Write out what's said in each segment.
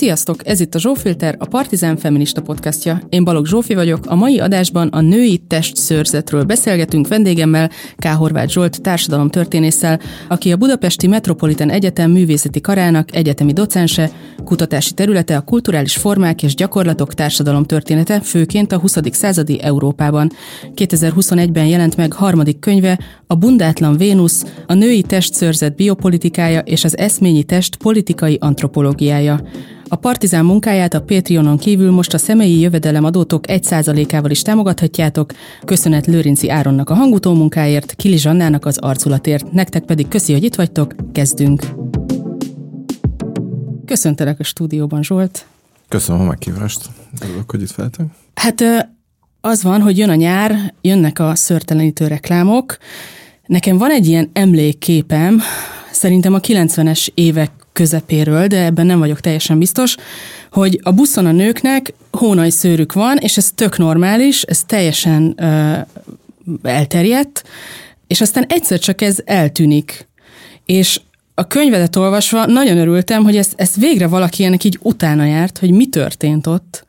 Sziasztok! Ez itt a Zsófilter, a Partizán Feminista podcastja. Én Balogh Zsófi vagyok. A mai adásban a női test szőrzetről beszélgetünk vendégemmel, K. Horváth Zsolt társadalomtörténésszel, aki a Budapesti Metropolitan Egyetem művészeti karának egyetemi docense, kutatási területe a kulturális formák és gyakorlatok társadalomtörténete, főként a 20. századi Európában. 2021-ben jelent meg harmadik könyve, a Bundátlan Vénusz, a női testszőrzet biopolitikája és az eszményi test politikai antropológiája. A Partizán munkáját a Patreonon kívül most a személyi jövedelem adótok 1%-ával is támogathatjátok. Köszönet Lőrinci Áronnak a hangutó munkáért, Kili Zsannának az arculatért. Nektek pedig köszi, hogy itt vagytok. Kezdünk! Köszöntelek a stúdióban, Zsolt. Köszönöm a meghívást. Örülök, hogy itt feltek. Hát az van, hogy jön a nyár, jönnek a szörtelenítő reklámok. Nekem van egy ilyen emlékképem, szerintem a 90-es évek közepéről, de ebben nem vagyok teljesen biztos, hogy a buszon a nőknek hónai szőrük van, és ez tök normális, ez teljesen ö, elterjedt, és aztán egyszer csak ez eltűnik. És a könyvedet olvasva nagyon örültem, hogy ezt, ezt végre valaki ennek így utána járt, hogy mi történt ott.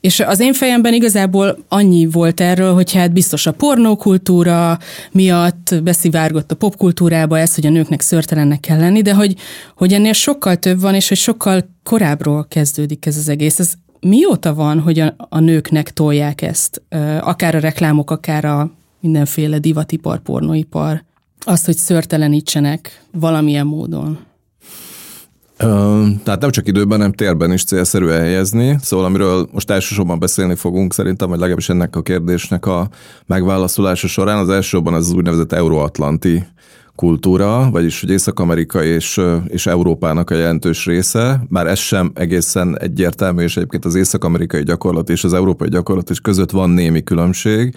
És az én fejemben igazából annyi volt erről, hogy hát biztos a pornókultúra miatt beszivárgott a popkultúrába ez, hogy a nőknek szörtelennek kell lenni, de hogy, hogy ennél sokkal több van, és hogy sokkal korábbról kezdődik ez az egész. Ez mióta van, hogy a, a nőknek tolják ezt? Akár a reklámok, akár a mindenféle divatipar, pornóipar azt, hogy szörtelenítsenek valamilyen módon? Tehát nem csak időben, hanem térben is célszerű elhelyezni. Szóval amiről most elsősorban beszélni fogunk szerintem, vagy legalábbis ennek a kérdésnek a megválaszolása során, az elsősorban az, úgynevezett euróatlanti kultúra, vagyis hogy Észak-Amerika és, és Európának a jelentős része, már ez sem egészen egyértelmű, és egyébként az észak-amerikai gyakorlat és az európai gyakorlat is között van némi különbség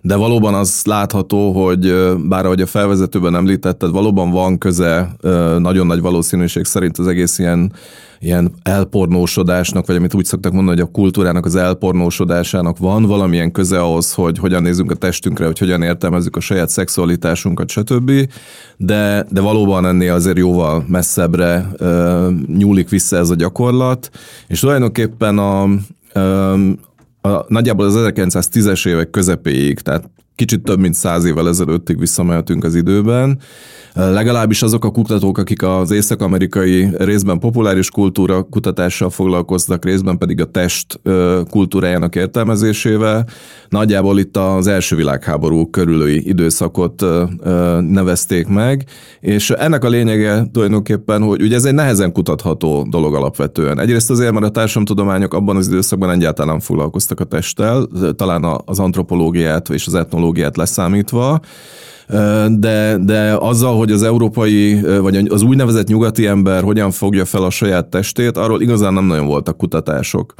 de valóban az látható, hogy bár ahogy a felvezetőben említetted, valóban van köze nagyon nagy valószínűség szerint az egész ilyen, ilyen elpornósodásnak, vagy amit úgy szoktak mondani, hogy a kultúrának az elpornósodásának van valamilyen köze ahhoz, hogy hogyan nézünk a testünkre, hogy hogyan értelmezzük a saját szexualitásunkat, stb. De, de valóban ennél azért jóval messzebbre nyúlik vissza ez a gyakorlat, és tulajdonképpen a, a, nagyjából az 1910-es évek közepéig, tehát kicsit több mint száz évvel ezelőttig visszamehetünk az időben, Legalábbis azok a kutatók, akik az észak-amerikai részben populáris kultúra kutatással foglalkoztak, részben pedig a test kultúrájának értelmezésével, nagyjából itt az első világháború körülői időszakot nevezték meg, és ennek a lényege tulajdonképpen, hogy ugye ez egy nehezen kutatható dolog alapvetően. Egyrészt azért, mert a társadalomtudományok abban az időszakban egyáltalán foglalkoztak a testtel, talán az antropológiát és az etnológiát leszámítva, de, de azzal, hogy az európai, vagy az úgynevezett nyugati ember hogyan fogja fel a saját testét, arról igazán nem nagyon voltak kutatások.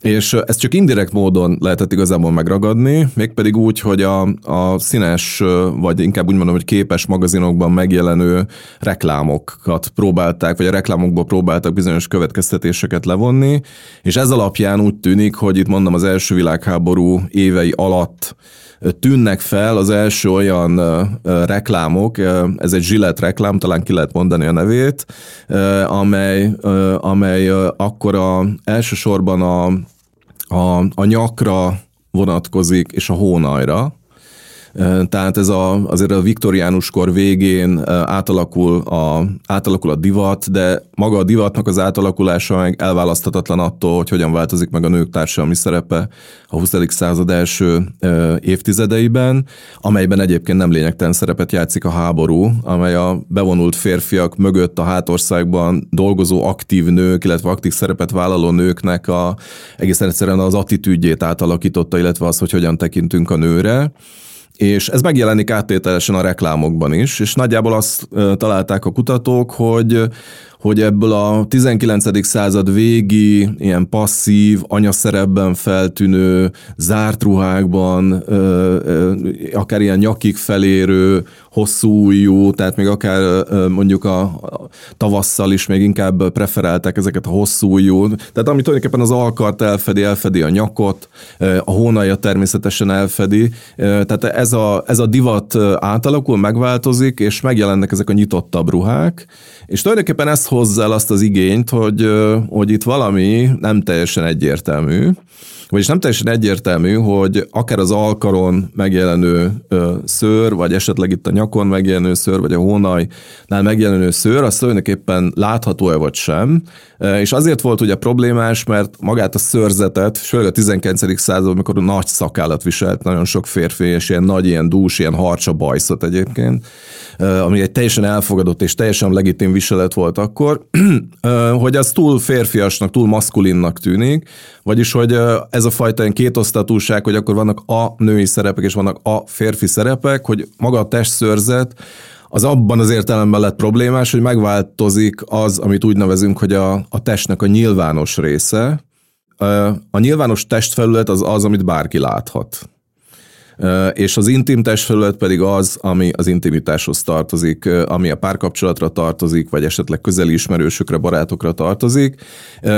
És ezt csak indirekt módon lehetett igazából megragadni, mégpedig úgy, hogy a, a színes, vagy inkább úgy mondom, hogy képes magazinokban megjelenő reklámokat próbálták, vagy a reklámokból próbáltak bizonyos következtetéseket levonni, és ez alapján úgy tűnik, hogy itt mondom az első világháború évei alatt tűnnek fel az első olyan reklámok, ez egy Gillette reklám, talán ki lehet mondani a nevét, amely, amely akkor a, elsősorban a, a, a nyakra vonatkozik, és a hónajra, tehát ez a, azért a viktoriánus kor végén átalakul a, átalakul a divat, de maga a divatnak az átalakulása meg elválaszthatatlan attól, hogy hogyan változik meg a nők társadalmi szerepe a 20. század első évtizedeiben, amelyben egyébként nem lényegtelen szerepet játszik a háború, amely a bevonult férfiak mögött a hátországban dolgozó aktív nők, illetve aktív szerepet vállaló nőknek a, egészen egyszerűen az attitűdjét átalakította, illetve az, hogy hogyan tekintünk a nőre és ez megjelenik áttételesen a reklámokban is, és nagyjából azt találták a kutatók, hogy hogy ebből a 19. század végi, ilyen passzív, anyaszerepben feltűnő, zárt ruhákban, akár ilyen nyakig felérő, hosszú ujjú, tehát még akár mondjuk a, tavasszal is még inkább preferálták ezeket a hosszú ujjú, tehát ami tulajdonképpen az alkart elfedi, elfedi a nyakot, a hónaja természetesen elfedi, tehát ez a, ez a divat átalakul, megváltozik, és megjelennek ezek a nyitottabb ruhák, és tulajdonképpen ezt hozza el azt az igényt, hogy, hogy itt valami nem teljesen egyértelmű, vagyis nem teljesen egyértelmű, hogy akár az alkaron megjelenő szőr, vagy esetleg itt a nyakon megjelenő szőr, vagy a hónajnál megjelenő szőr, az tulajdonképpen látható-e vagy sem. És azért volt ugye problémás, mert magát a szőrzetet, főleg a 19. században, amikor nagy szakállat viselt nagyon sok férfi, és ilyen nagy, ilyen dús, ilyen harcsa bajszot egyébként, ami egy teljesen elfogadott és teljesen legitim viselet volt akkor, hogy az túl férfiasnak, túl maszkulinnak tűnik, vagyis, hogy ez a fajta ilyen kétosztatúság, hogy akkor vannak a női szerepek és vannak a férfi szerepek, hogy maga a testszörzet, az abban az értelemben lett problémás, hogy megváltozik az, amit úgy nevezünk, hogy a, a testnek a nyilvános része. A nyilvános testfelület az az, amit bárki láthat és az intim testfelület pedig az, ami az intimitáshoz tartozik, ami a párkapcsolatra tartozik, vagy esetleg közeli ismerősökre, barátokra tartozik,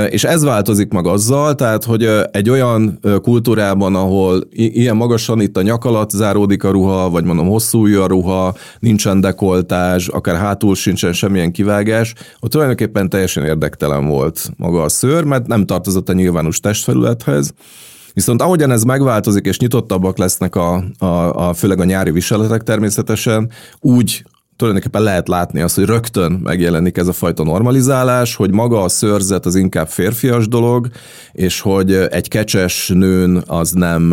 és ez változik meg azzal, tehát, hogy egy olyan kultúrában, ahol ilyen magasan itt a nyak alatt záródik a ruha, vagy mondom hosszú a ruha, nincsen dekoltás, akár hátul sincsen semmilyen kivágás, ott tulajdonképpen teljesen érdektelen volt maga a szőr, mert nem tartozott a nyilvános testfelülethez, Viszont ahogyan ez megváltozik, és nyitottabbak lesznek a, a, a főleg a nyári viseletek természetesen, úgy tulajdonképpen lehet látni azt, hogy rögtön megjelenik ez a fajta normalizálás, hogy maga a szőrzet az inkább férfias dolog, és hogy egy kecses nőn az nem,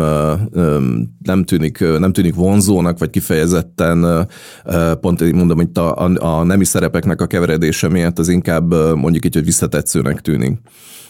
nem, tűnik, nem tűnik vonzónak, vagy kifejezetten pont így mondom, itt a, a, a nemi szerepeknek a keveredése miatt az inkább mondjuk így, hogy visszatetszőnek tűnik.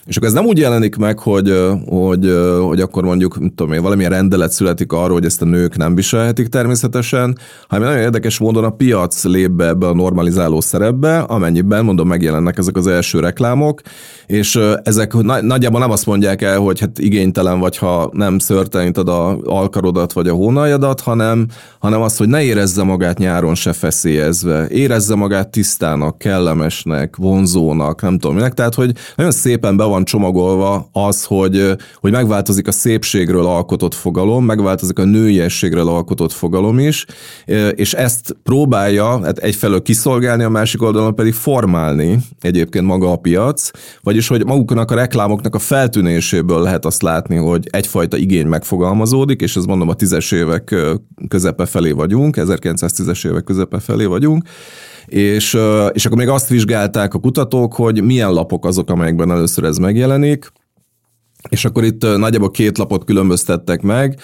És akkor ez nem úgy jelenik meg, hogy, hogy, hogy akkor mondjuk, mit tudom én, valamilyen rendelet születik arról, hogy ezt a nők nem viselhetik természetesen, hanem nagyon érdekes módon a piac lép be ebbe a normalizáló szerepbe, amennyiben, mondom, megjelennek ezek az első reklámok, és ezek nagyjából nem azt mondják el, hogy hát igénytelen vagy, ha nem szörteleníted a alkarodat vagy a hónaljadat, hanem, hanem azt, hogy ne érezze magát nyáron se feszélyezve, érezze magát tisztának, kellemesnek, vonzónak, nem tudom minek, tehát hogy nagyon szépen be van csomagolva az, hogy, hogy megváltozik a szépségről alkotott fogalom, megváltozik a nőiességről alkotott fogalom is, és ezt próbálja hát egyfelől kiszolgálni, a másik oldalon pedig formálni egyébként maga a piac, vagyis hogy maguknak a reklámoknak a feltűnéséből lehet azt látni, hogy egyfajta igény megfogalmazódik, és ez mondom a tízes évek közepe felé vagyunk, 1910-es évek közepe felé vagyunk, és, és akkor még azt vizsgálták a kutatók, hogy milyen lapok azok, amelyekben először ez megjelenik, és akkor itt nagyjából két lapot különböztettek meg.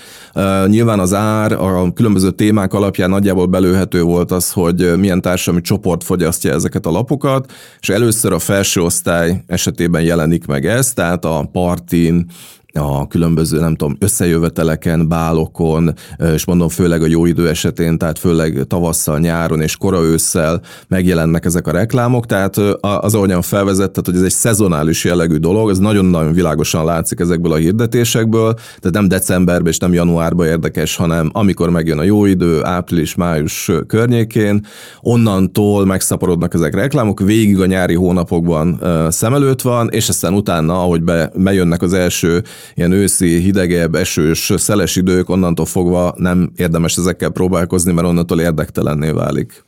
Nyilván az ár a különböző témák alapján nagyjából belőhető volt az, hogy milyen társadalmi csoport fogyasztja ezeket a lapokat, és először a felső osztály esetében jelenik meg ez, tehát a partin, a különböző, nem tudom, összejöveteleken, bálokon, és mondom főleg a jó idő esetén, tehát főleg tavasszal, nyáron és kora ősszel megjelennek ezek a reklámok, tehát az, ahogyan felvezetted, hogy ez egy szezonális jellegű dolog, ez nagyon-nagyon világosan látszik ezekből a hirdetésekből, tehát nem decemberben és nem januárban érdekes, hanem amikor megjön a jó idő, április-május környékén, onnantól megszaporodnak ezek a reklámok, végig a nyári hónapokban szem előtt van, és aztán utána, ahogy be, bejönnek az első ilyen őszi, hidegebb, esős, szeles idők, onnantól fogva nem érdemes ezekkel próbálkozni, mert onnantól érdektelenné válik.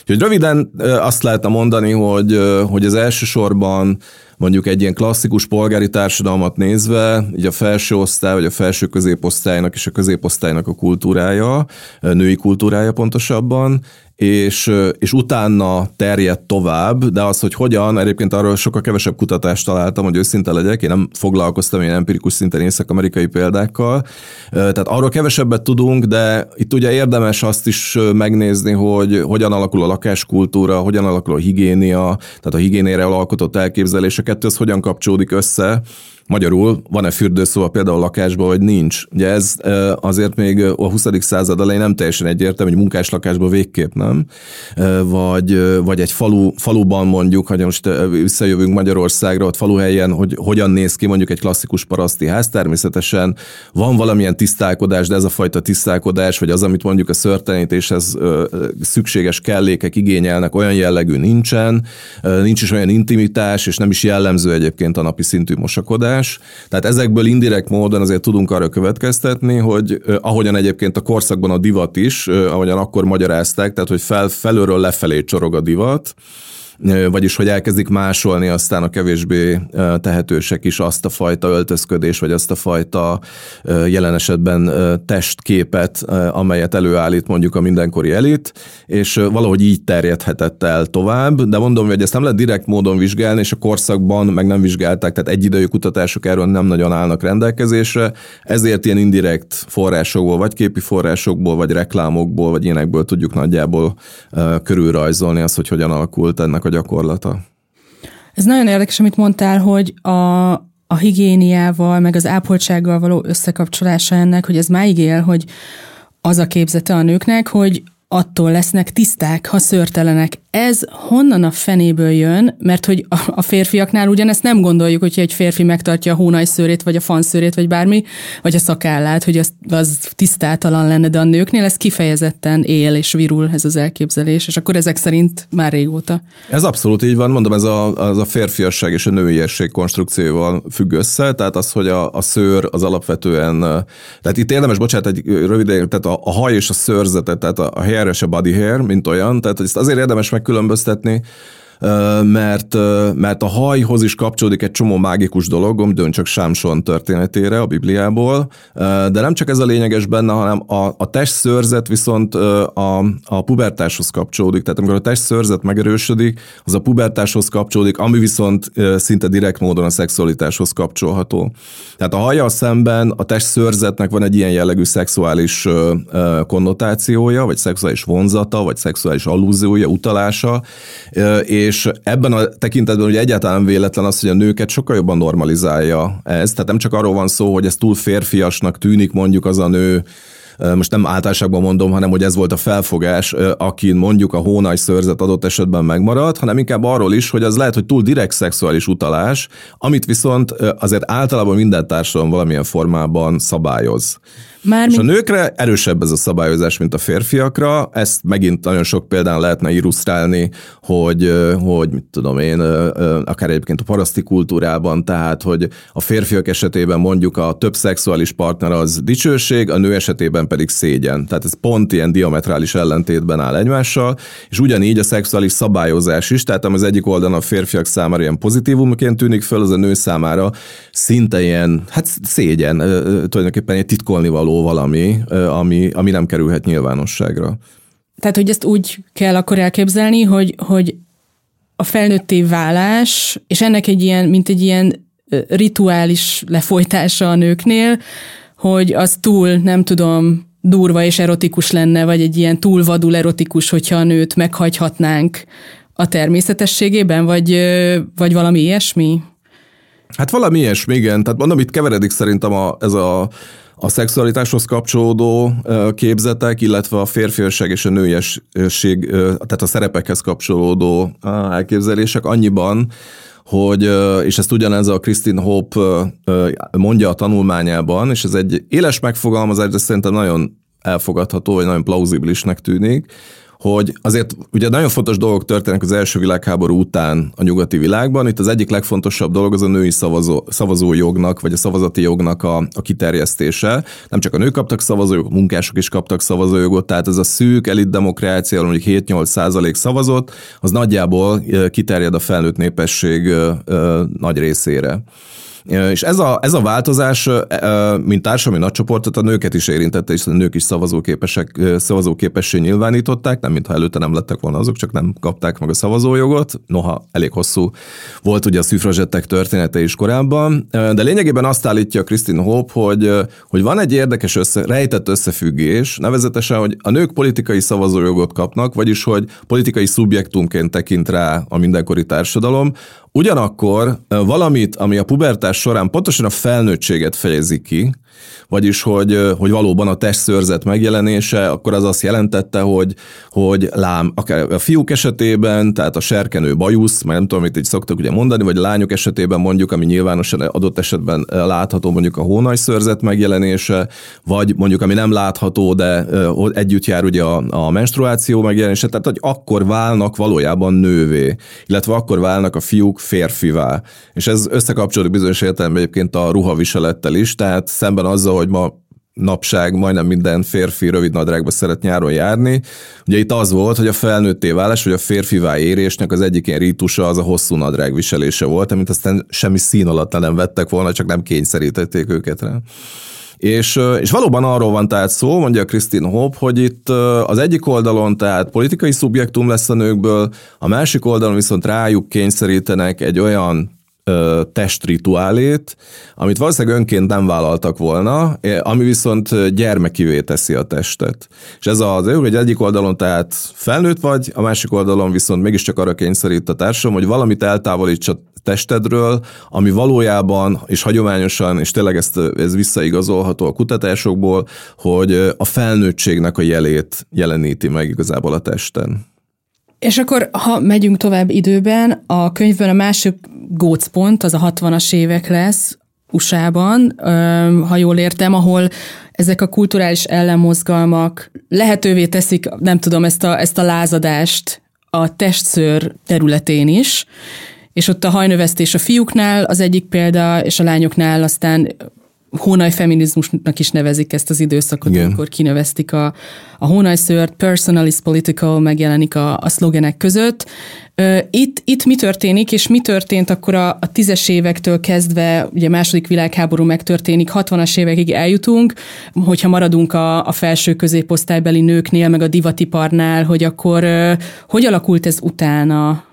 Úgyhogy röviden azt lehetne mondani, hogy, hogy az elsősorban mondjuk egy ilyen klasszikus polgári társadalmat nézve, így a felső osztály, vagy a felső középosztálynak és a középosztálynak a kultúrája, női kultúrája pontosabban, és, és utána terjedt tovább, de az, hogy hogyan, egyébként arról sokkal kevesebb kutatást találtam, hogy őszinte legyek, én nem foglalkoztam ilyen empirikus szinten észak-amerikai példákkal, tehát arról kevesebbet tudunk, de itt ugye érdemes azt is megnézni, hogy hogyan alakul a lakáskultúra, hogyan alakul a higiénia, tehát a higiénére alkotott elképzelés, a kettő az hogyan kapcsolódik össze, Magyarul van-e fürdőszoba például a lakásban, vagy nincs. Ugye ez azért még a 20. század elején nem teljesen egyértelmű, hogy munkás lakásban végképp nem, vagy, vagy egy falu, faluban mondjuk, hogy most visszajövünk Magyarországra, ott faluhelyen, hogy hogyan néz ki mondjuk egy klasszikus paraszti ház, természetesen van valamilyen tisztálkodás, de ez a fajta tisztálkodás, vagy az, amit mondjuk a szörtelenítéshez szükséges kellékek igényelnek, olyan jellegű nincsen, nincs is olyan intimitás, és nem is jellemző egyébként a napi szintű mosakodás. Tehát ezekből indirekt módon azért tudunk arra következtetni, hogy ahogyan egyébként a korszakban a divat is, ahogyan akkor magyarázták, tehát hogy fel, felőről lefelé csorog a divat, vagyis hogy elkezdik másolni aztán a kevésbé tehetősek is azt a fajta öltözködés, vagy azt a fajta jelen esetben testképet, amelyet előállít mondjuk a mindenkori elit, és valahogy így terjedhetett el tovább, de mondom, hogy ezt nem lehet direkt módon vizsgálni, és a korszakban meg nem vizsgálták, tehát egyidejű kutatások erről nem nagyon állnak rendelkezésre, ezért ilyen indirekt forrásokból, vagy képi forrásokból, vagy reklámokból, vagy ilyenekből tudjuk nagyjából körülrajzolni azt, hogy hogyan alakult ennek gyakorlata. Ez nagyon érdekes, amit mondtál, hogy a, a higiéniával, meg az ápoltsággal való összekapcsolása ennek, hogy ez máig él, hogy az a képzete a nőknek, hogy attól lesznek tiszták, ha szörtelenek. Ez honnan a fenéből jön, mert hogy a férfiaknál ugyanezt nem gondoljuk, hogyha egy férfi megtartja a hónajszőrét, vagy a fanszőrét, vagy bármi, vagy a szakállát, hogy az, az tisztátalan lenne, de a nőknél ez kifejezetten él és virul ez az elképzelés, és akkor ezek szerint már régóta. Ez abszolút így van, mondom, ez a, az a férfiasság és a nőiesség konstrukcióval függ össze, tehát az, hogy a, a szőr az alapvetően, tehát itt érdemes, bocsánat, egy rövid, tehát a, a haj és a szőrzete, tehát a, a és a body hair, mint olyan, tehát ezt azért érdemes megkülönböztetni, mert, mert a hajhoz is kapcsolódik egy csomó mágikus dolog, gondoljunk csak Sámson történetére a Bibliából, de nem csak ez a lényeges benne, hanem a, a testszőrzet viszont a, a pubertáshoz kapcsolódik, tehát amikor a testszőrzet megerősödik, az a pubertáshoz kapcsolódik, ami viszont szinte direkt módon a szexualitáshoz kapcsolható. Tehát a haja szemben a testszőrzetnek van egy ilyen jellegű szexuális konnotációja, vagy szexuális vonzata, vagy szexuális allúziója, utalása, és és ebben a tekintetben hogy egyáltalán véletlen az, hogy a nőket sokkal jobban normalizálja ez. Tehát nem csak arról van szó, hogy ez túl férfiasnak tűnik mondjuk az a nő, most nem általánosságban mondom, hanem hogy ez volt a felfogás, akin mondjuk a hónaj szőrzet adott esetben megmaradt, hanem inkább arról is, hogy az lehet, hogy túl direkt szexuális utalás, amit viszont azért általában minden társadalom valamilyen formában szabályoz. Már és a nőkre erősebb ez a szabályozás, mint a férfiakra. Ezt megint nagyon sok példán lehetne illusztrálni, hogy, hogy mit tudom én, akár egyébként a paraszti kultúrában, tehát, hogy a férfiak esetében mondjuk a több szexuális partner az dicsőség, a nő esetében pedig szégyen. Tehát ez pont ilyen diametrális ellentétben áll egymással, és ugyanígy a szexuális szabályozás is, tehát az egyik oldalon a férfiak számára ilyen pozitívumként tűnik föl, az a nő számára szinte ilyen, hát szégyen, tulajdonképpen egy titkolni való valami, ami, ami nem kerülhet nyilvánosságra. Tehát, hogy ezt úgy kell akkor elképzelni, hogy, hogy a felnőtté válás, és ennek egy ilyen, mint egy ilyen rituális lefolytása a nőknél, hogy az túl, nem tudom, durva és erotikus lenne, vagy egy ilyen túl vadul erotikus, hogyha a nőt meghagyhatnánk a természetességében, vagy, vagy valami ilyesmi? Hát valami ilyesmi, igen. Tehát mondom, itt keveredik szerintem a, ez a a szexualitáshoz kapcsolódó képzetek, illetve a férfiasság és a nőiesség, tehát a szerepekhez kapcsolódó elképzelések annyiban, hogy, és ezt ugyanez a Christine Hope mondja a tanulmányában, és ez egy éles megfogalmazás, de szerintem nagyon elfogadható, vagy nagyon plauzibilisnek tűnik, hogy azért ugye nagyon fontos dolgok történnek az első világháború után a nyugati világban. Itt az egyik legfontosabb dolog az a női szavazó, szavazójognak, vagy a szavazati jognak a, a kiterjesztése. Nem csak a nők kaptak szavazójogot, a munkások is kaptak szavazójogot, tehát ez a szűk elit demokrácia, mondjuk 7-8 százalék szavazott, az nagyjából kiterjed a felnőtt népesség nagy részére. És ez a, ez a változás, mint társadalmi nagycsoportot a nőket is érintette, és a nők is szavazóképesek, szavazóképessé nyilvánították, nem mintha előtte nem lettek volna azok, csak nem kapták meg a szavazójogot. Noha elég hosszú volt ugye a szüfrazsettek története is korábban, de lényegében azt állítja Christine Hope, hogy, hogy van egy érdekes össze, rejtett összefüggés, nevezetesen, hogy a nők politikai szavazójogot kapnak, vagyis hogy politikai szubjektumként tekint rá a mindenkori társadalom, Ugyanakkor valamit, ami a pubertás során pontosan a felnőttséget fejezi ki, vagyis hogy, hogy valóban a testszörzet megjelenése, akkor az azt jelentette, hogy, hogy lám, akár a fiúk esetében, tehát a serkenő bajusz, mert nem tudom, mit így szoktak ugye mondani, vagy a lányok esetében mondjuk, ami nyilvánosan adott esetben látható, mondjuk a hónajszörzet megjelenése, vagy mondjuk, ami nem látható, de együtt jár ugye a, a menstruáció megjelenése, tehát hogy akkor válnak valójában nővé, illetve akkor válnak a fiúk férfivá. És ez összekapcsolódik bizonyos értelemben egyébként a ruhaviselettel is, tehát szemben azzal, hogy ma napság majdnem minden férfi rövid nadrágba szeret nyáron járni. Ugye itt az volt, hogy a felnőtté válás, vagy a férfivá érésnek az egyik ilyen rítusa az a hosszú nadrág viselése volt, amit aztán semmi szín alatt nem vettek volna, csak nem kényszerítették őket rá. És, és valóban arról van tehát szó, mondja Christine Hope, hogy itt az egyik oldalon tehát politikai szubjektum lesz a nőkből, a másik oldalon viszont rájuk kényszerítenek egy olyan testrituálét, amit valószínűleg önként nem vállaltak volna, ami viszont gyermekivé teszi a testet. És ez az ő, hogy egyik oldalon tehát felnőtt vagy, a másik oldalon viszont mégiscsak arra kényszerít a társam, hogy valamit eltávolíts a testedről, ami valójában, és hagyományosan, és tényleg ezt, ez visszaigazolható a kutatásokból, hogy a felnőttségnek a jelét jeleníti meg igazából a testen. És akkor, ha megyünk tovább időben, a könyvben a másik gócpont az a 60-as évek lesz, USA-ban, ha jól értem, ahol ezek a kulturális ellenmozgalmak lehetővé teszik, nem tudom, ezt a, ezt a lázadást a testszőr területén is, és ott a hajnövesztés a fiúknál az egyik példa, és a lányoknál aztán hónaj feminizmusnak is nevezik ezt az időszakot, Igen. amikor kinöveztik a, a hónajszőrt, personal is political megjelenik a, a szlogenek között. Itt, itt mi történik, és mi történt akkor a, a tízes évektől kezdve, ugye második világháború megtörténik, 60-as évekig eljutunk, hogyha maradunk a, a felső középosztálybeli nőknél, meg a divatiparnál, hogy akkor hogy alakult ez utána?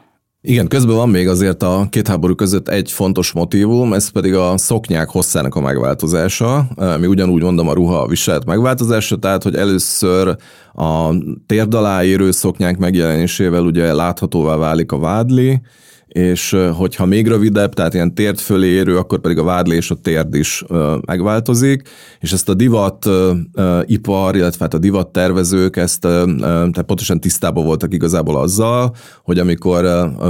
Igen, közben van még azért a két háború között egy fontos motivum, ez pedig a szoknyák hosszának a megváltozása, mi ugyanúgy mondom a ruha viselet megváltozása, tehát hogy először a térd alá érő szoknyák megjelenésével ugye láthatóvá válik a vádli, és hogyha még rövidebb, tehát ilyen térd fölé érő, akkor pedig a vádli a térd is megváltozik, és ezt a divat ipar, illetve hát a divat tervezők ezt tehát pontosan tisztában voltak igazából azzal, hogy amikor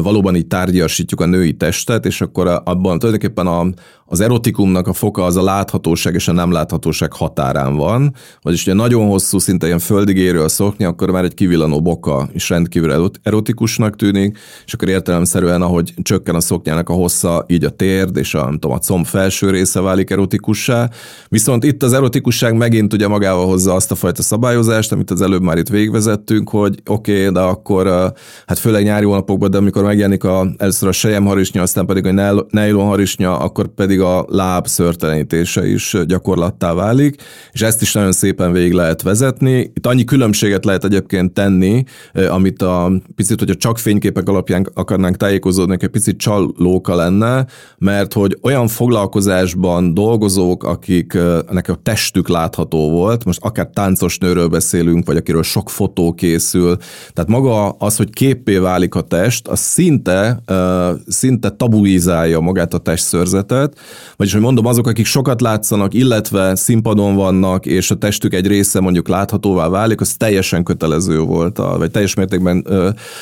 valóban így tárgyasítjuk a női testet, és akkor abban tulajdonképpen a, az erotikumnak a foka az a láthatóság és a nem láthatóság határán van, vagyis ugye nagyon hosszú, szinte ilyen földig érő a szoknya, akkor már egy kivillanó boka is rendkívül erotikusnak tűnik, és akkor értelemszerűen, ahogy csökken a szoknyának a hossza, így a térd és a, nem tudom, a comb felső része válik erotikussá. Viszont itt az erotikusság megint ugye magával hozza azt a fajta szabályozást, amit az előbb már itt végvezettünk, hogy oké, okay, de akkor hát főleg nyári hónapokban, de amikor megjelenik a, először a sejemharisnya, aztán pedig a nylon harisnya, akkor pedig pedig a láb szörtelenítése is gyakorlattá válik, és ezt is nagyon szépen végig lehet vezetni. Itt annyi különbséget lehet egyébként tenni, amit a picit, hogyha csak fényképek alapján akarnánk tájékozódni, egy picit csalóka lenne, mert hogy olyan foglalkozásban dolgozók, akiknek a testük látható volt, most akár táncos nőről beszélünk, vagy akiről sok fotó készül, tehát maga az, hogy képpé válik a test, az szinte, szinte tabuizálja magát a testszörzetet, vagyis, hogy mondom, azok, akik sokat látszanak, illetve színpadon vannak, és a testük egy része mondjuk láthatóvá válik, az teljesen kötelező volt, a, vagy teljes mértékben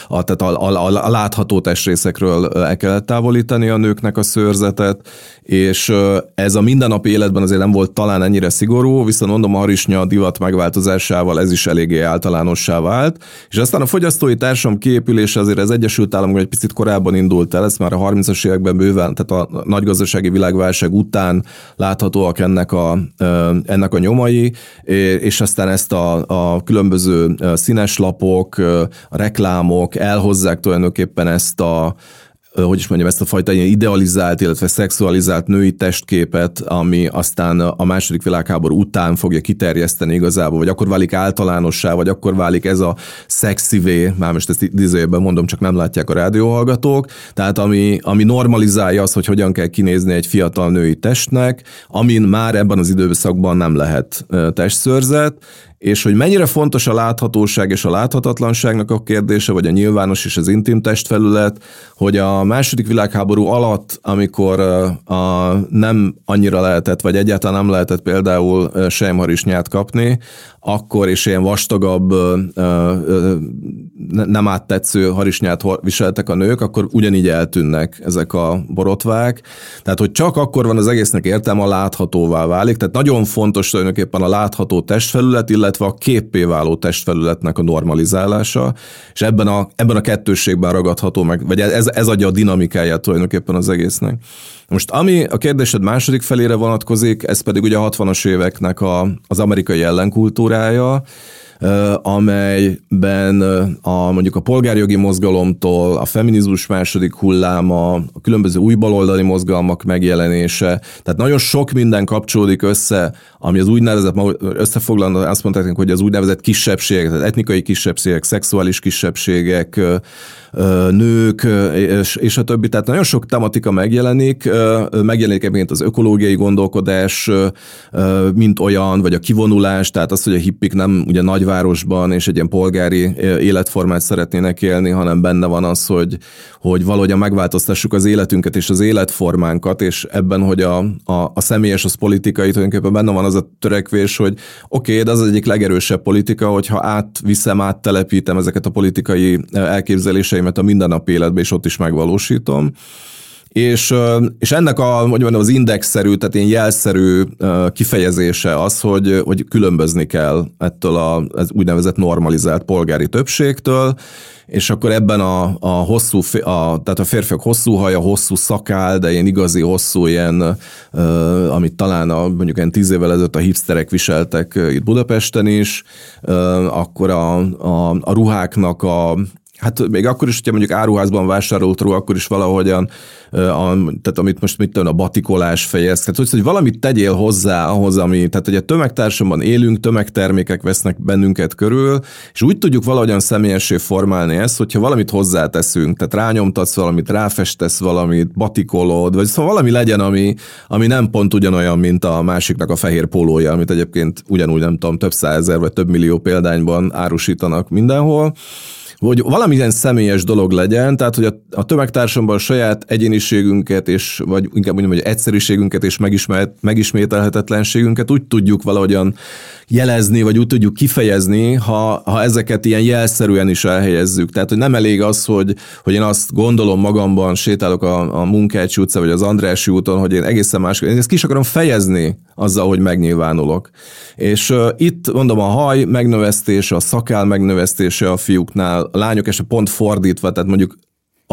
a, tehát a, a, a, a látható testrészekről el kellett távolítani a nőknek a szőrzetet, és ez a mindennapi életben azért nem volt talán ennyire szigorú, viszont mondom, a harisnya divat megváltozásával ez is eléggé általánossá vált, és aztán a fogyasztói társam kiépülése azért az Egyesült Államokban egy picit korábban indult el, ez már a 30-as években bőven, tehát a nagy gazdasági világválság után láthatóak ennek a, ennek a nyomai, és aztán ezt a, a különböző színes lapok, a reklámok elhozzák tulajdonképpen ezt a hogy is mondjam, ezt a fajta ilyen idealizált, illetve szexualizált női testképet, ami aztán a második világháború után fogja kiterjeszteni igazából, vagy akkor válik általánossá, vagy akkor válik ez a szexivé, már most ezt idézőjében mondom, csak nem látják a rádióhallgatók, tehát ami, ami normalizálja azt, hogy hogyan kell kinézni egy fiatal női testnek, amin már ebben az időszakban nem lehet testszörzet, és hogy mennyire fontos a láthatóság és a láthatatlanságnak a kérdése, vagy a nyilvános és az intim testfelület, hogy a második világháború alatt, amikor a, nem annyira lehetett, vagy egyáltalán nem lehetett például sejmharisnyát kapni, akkor is ilyen vastagabb, nem áttetsző harisnyát viseltek a nők, akkor ugyanígy eltűnnek ezek a borotvák. Tehát, hogy csak akkor van az egésznek értelme, a láthatóvá válik. Tehát nagyon fontos tulajdonképpen a látható testfelület, illetve a képpé váló testfelületnek a normalizálása, és ebben a, ebben a kettősségben ragadható meg, vagy ez, ez adja a dinamikáját tulajdonképpen az egésznek. Most ami a kérdésed második felére vonatkozik, ez pedig ugye a 60-as éveknek a, az amerikai tror jeg. og amelyben a, mondjuk a polgárjogi mozgalomtól a feminizmus második hulláma, a különböző új baloldali mozgalmak megjelenése, tehát nagyon sok minden kapcsolódik össze, ami az úgynevezett, összefoglalva azt mondták, hogy az úgynevezett kisebbségek, tehát etnikai kisebbségek, szexuális kisebbségek, nők, és, és a többi. Tehát nagyon sok tematika megjelenik, megjelenik egyébként az ökológiai gondolkodás, mint olyan, vagy a kivonulás, tehát az, hogy a hippik nem ugye nagyvárosban és egy ilyen polgári életformát szeretnének élni, hanem benne van az, hogy, hogy valahogyan megváltoztassuk az életünket és az életformánkat, és ebben, hogy a, a, a személyes, az politikai, tulajdonképpen benne van az a törekvés, hogy oké, okay, de az egyik legerősebb politika, hogyha átviszem, áttelepítem ezeket a politikai elképzeléseimet a mindennapi életbe, és ott is megvalósítom. És, és ennek a, hogy mondjam, az indexszerű, tehát ilyen jelszerű kifejezése az, hogy, hogy különbözni kell ettől a, az úgynevezett normalizált polgári többségtől, és akkor ebben a, a hosszú, a, tehát a férfiak hosszú haja, hosszú szakál, de ilyen igazi hosszú ilyen, amit talán a, mondjuk ilyen tíz évvel ezelőtt a hipsterek viseltek itt Budapesten is, akkor a, a, a ruháknak a, Hát még akkor is, hogyha mondjuk áruházban vásárolt ruha, akkor is valahogyan, a, tehát amit most mit tudom, a batikolás fejez, tehát hogy, hogy valamit tegyél hozzá ahhoz, ami, tehát hogy a tömegtársamban élünk, tömegtermékek vesznek bennünket körül, és úgy tudjuk valahogyan személyessé formálni ezt, hogyha valamit hozzáteszünk, tehát rányomtatsz valamit, ráfestesz valamit, batikolod, vagy szóval valami legyen, ami, ami nem pont ugyanolyan, mint a másiknak a fehér pólója, amit egyébként ugyanúgy nem tudom, több százezer vagy több millió példányban árusítanak mindenhol hogy valamilyen személyes dolog legyen, tehát hogy a, a tömegtársamban a saját egyéniségünket, és, vagy inkább mondjam, hogy egyszerűségünket és megismételhetetlenségünket úgy tudjuk valahogyan jelezni, vagy úgy tudjuk kifejezni, ha, ha ezeket ilyen jelszerűen is elhelyezzük. Tehát, hogy nem elég az, hogy, hogy én azt gondolom magamban, sétálok a, a Munkácsi utca, vagy az Andrási úton, hogy én egészen más, én ezt ki is akarom fejezni azzal, hogy megnyilvánulok. És uh, itt mondom a haj megnövesztése, a szakál megnövesztése a fiúknál, a lányok esetleg pont fordítva, tehát mondjuk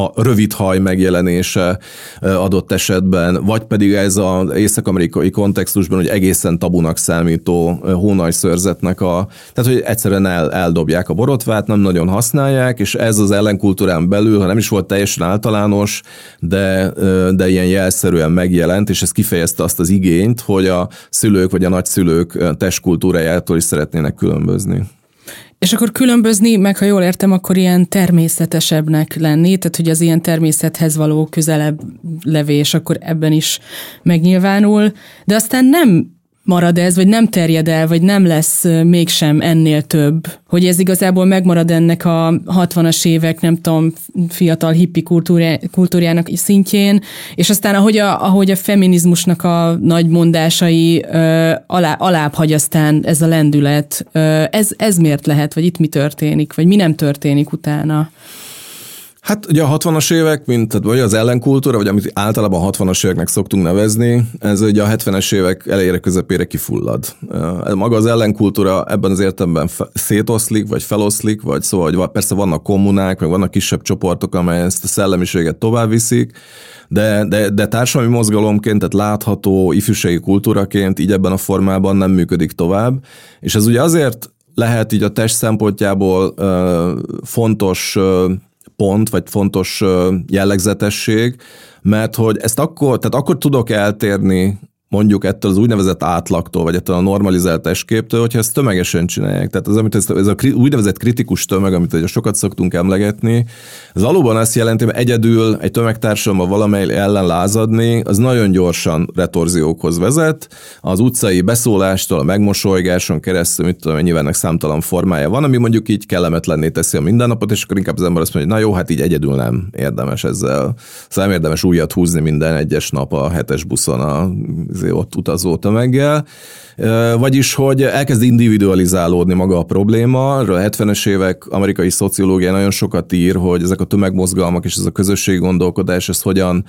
a rövid haj megjelenése adott esetben, vagy pedig ez az észak-amerikai kontextusban, hogy egészen tabunak számító hónajszörzetnek a, tehát hogy egyszerűen el, eldobják a borotvát, nem nagyon használják, és ez az ellenkultúrán belül, ha nem is volt teljesen általános, de, de ilyen jelszerűen megjelent, és ez kifejezte azt az igényt, hogy a szülők vagy a nagyszülők testkultúrájától is szeretnének különbözni. És akkor különbözni, meg ha jól értem, akkor ilyen természetesebbnek lenni, tehát hogy az ilyen természethez való közelebb levés akkor ebben is megnyilvánul, de aztán nem marad ez, vagy nem terjed el, vagy nem lesz mégsem ennél több, hogy ez igazából megmarad ennek a 60-as évek, nem tudom, fiatal hippi kultúrjának szintjén, és aztán ahogy a, ahogy a feminizmusnak a nagy mondásai ö, alá, alább hagy aztán ez a lendület, ö, ez, ez miért lehet, vagy itt mi történik, vagy mi nem történik utána? Hát ugye a 60-as évek, mint vagy az ellenkultúra, vagy amit általában a 60-as éveknek szoktunk nevezni, ez ugye a 70-es évek elejére közepére kifullad. Maga az ellenkultúra ebben az értelemben szétoszlik, vagy feloszlik, vagy szóval, hogy persze vannak kommunák, meg vannak kisebb csoportok, amely ezt a szellemiséget tovább viszik, de, de, de társadalmi mozgalomként, tehát látható ifjúsági kultúraként így ebben a formában nem működik tovább. És ez ugye azért lehet így a test szempontjából ö, fontos ö, pont, vagy fontos jellegzetesség, mert hogy ezt akkor, tehát akkor tudok eltérni mondjuk ettől az úgynevezett átlagtól, vagy ettől a normalizált testképtől, hogyha ezt tömegesen csinálják. Tehát az, amit ez, ez a úgynevezett kritikus tömeg, amit ugye sokat szoktunk emlegetni, ez valóban azt jelenti, hogy egyedül egy tömegtársadalomban valamely ellen lázadni, az nagyon gyorsan retorziókhoz vezet. Az utcai beszólástól, a megmosolygáson keresztül, mit tudom, nyilván ennek számtalan formája van, ami mondjuk így kellemetlenné teszi a mindennapot, és akkor inkább az ember azt mondja, hogy na jó, hát így egyedül nem érdemes ezzel. Szóval nem érdemes újat húzni minden egyes nap a hetes buszon a ott utazó tömeggel. Vagyis, hogy elkezd individualizálódni maga a probléma. A 70-es évek amerikai szociológia nagyon sokat ír, hogy ezek a tömegmozgalmak és ez a közösségi gondolkodás, ez hogyan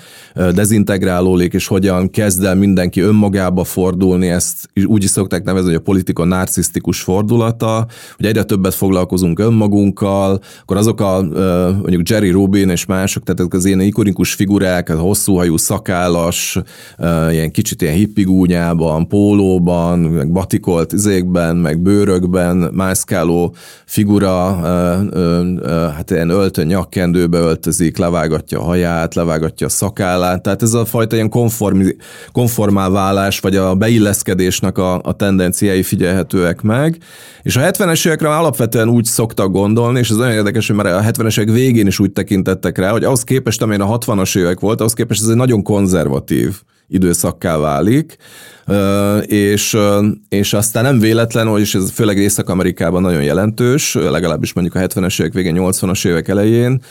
dezintegrálódik, és hogyan kezd el mindenki önmagába fordulni, ezt úgy is szokták nevezni, hogy a politika narcisztikus fordulata, hogy egyre többet foglalkozunk önmagunkkal, akkor azok a mondjuk Jerry Rubin és mások, tehát az ilyen ikonikus figurák, a hosszúhajú szakállas, ilyen kicsit ilyen hippigúnyában, pólóban, meg batikolt izékben, meg bőrökben mászkáló figura, hát ilyen öltön nyakkendőbe öltözik, levágatja a haját, levágatja a szakállát, tehát ez a fajta ilyen konform, konformál válás, vagy a beilleszkedésnek a, a tendenciái figyelhetőek meg, és a 70-es évekre alapvetően úgy szoktak gondolni, és ez nagyon érdekes, hogy már a 70-es évek végén is úgy tekintettek rá, hogy ahhoz képest, amilyen a 60-as évek volt, ahhoz képest ez egy nagyon konzervatív időszakká válik, és, és aztán nem véletlen, hogy és ez főleg Észak-Amerikában nagyon jelentős, legalábbis mondjuk a 70-es évek végén, 80-as évek elején,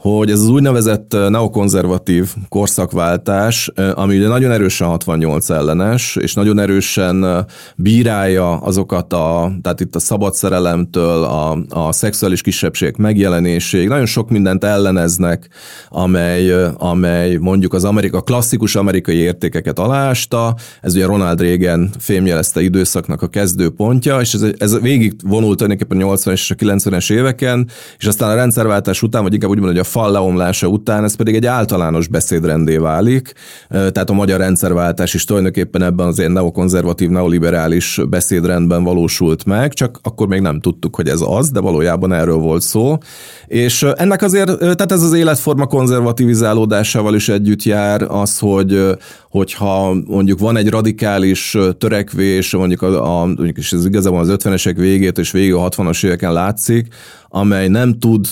hogy ez az úgynevezett neokonzervatív korszakváltás, ami ugye nagyon erősen 68 ellenes, és nagyon erősen bírálja azokat a, tehát itt a szabad szerelemtől, a, a szexuális kisebbségek megjelenéség, nagyon sok mindent elleneznek, amely, amely mondjuk az Amerika, klasszikus amerikai értékeket alásta, ez ugye Ronald Reagan fémjelezte időszaknak a kezdőpontja, és ez, ez végig vonult tulajdonképpen a 80-es és a 90-es éveken, és aztán a rendszerváltás után, vagy inkább úgy mondani, hogy a fal leomlása után ez pedig egy általános beszédrendé válik, tehát a magyar rendszerváltás is tulajdonképpen ebben az ilyen neokonzervatív, neoliberális beszédrendben valósult meg, csak akkor még nem tudtuk, hogy ez az, de valójában erről volt szó. És ennek azért, tehát ez az életforma konzervativizálódásával is együtt jár az, hogy hogyha mondjuk van egy radikális törekvés, mondjuk, a, a, mondjuk is ez igazából az 50-esek végét és végig a 60-as éveken látszik, amely nem tud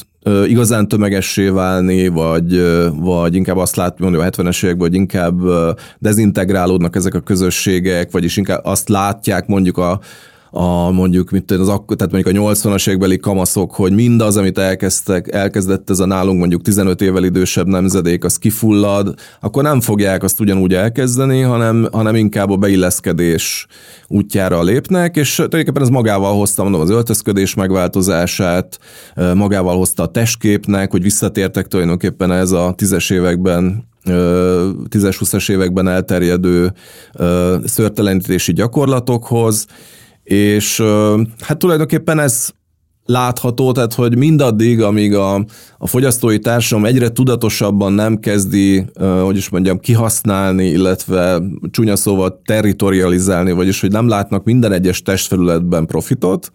igazán tömegessé válni, vagy, vagy inkább azt látni, hogy a 70-es években, hogy inkább dezintegrálódnak ezek a közösségek, vagyis inkább azt látják mondjuk a, a mondjuk, mint az akkor, tehát mondjuk a 80-as évekbeli kamaszok, hogy mindaz, amit elkezdtek, elkezdett ez a nálunk mondjuk 15 évvel idősebb nemzedék, az kifullad, akkor nem fogják azt ugyanúgy elkezdeni, hanem, hanem inkább a beilleszkedés útjára lépnek, és tulajdonképpen ez magával hozta, mondom, az öltözködés megváltozását, magával hozta a testképnek, hogy visszatértek tulajdonképpen ez a tízes években 10-20-as években elterjedő szörtelenítési gyakorlatokhoz, és hát tulajdonképpen ez látható, tehát hogy mindaddig, amíg a, a fogyasztói társadalom egyre tudatosabban nem kezdi, hogy is mondjam, kihasználni, illetve csúnya szóval territorializálni, vagyis hogy nem látnak minden egyes testfelületben profitot,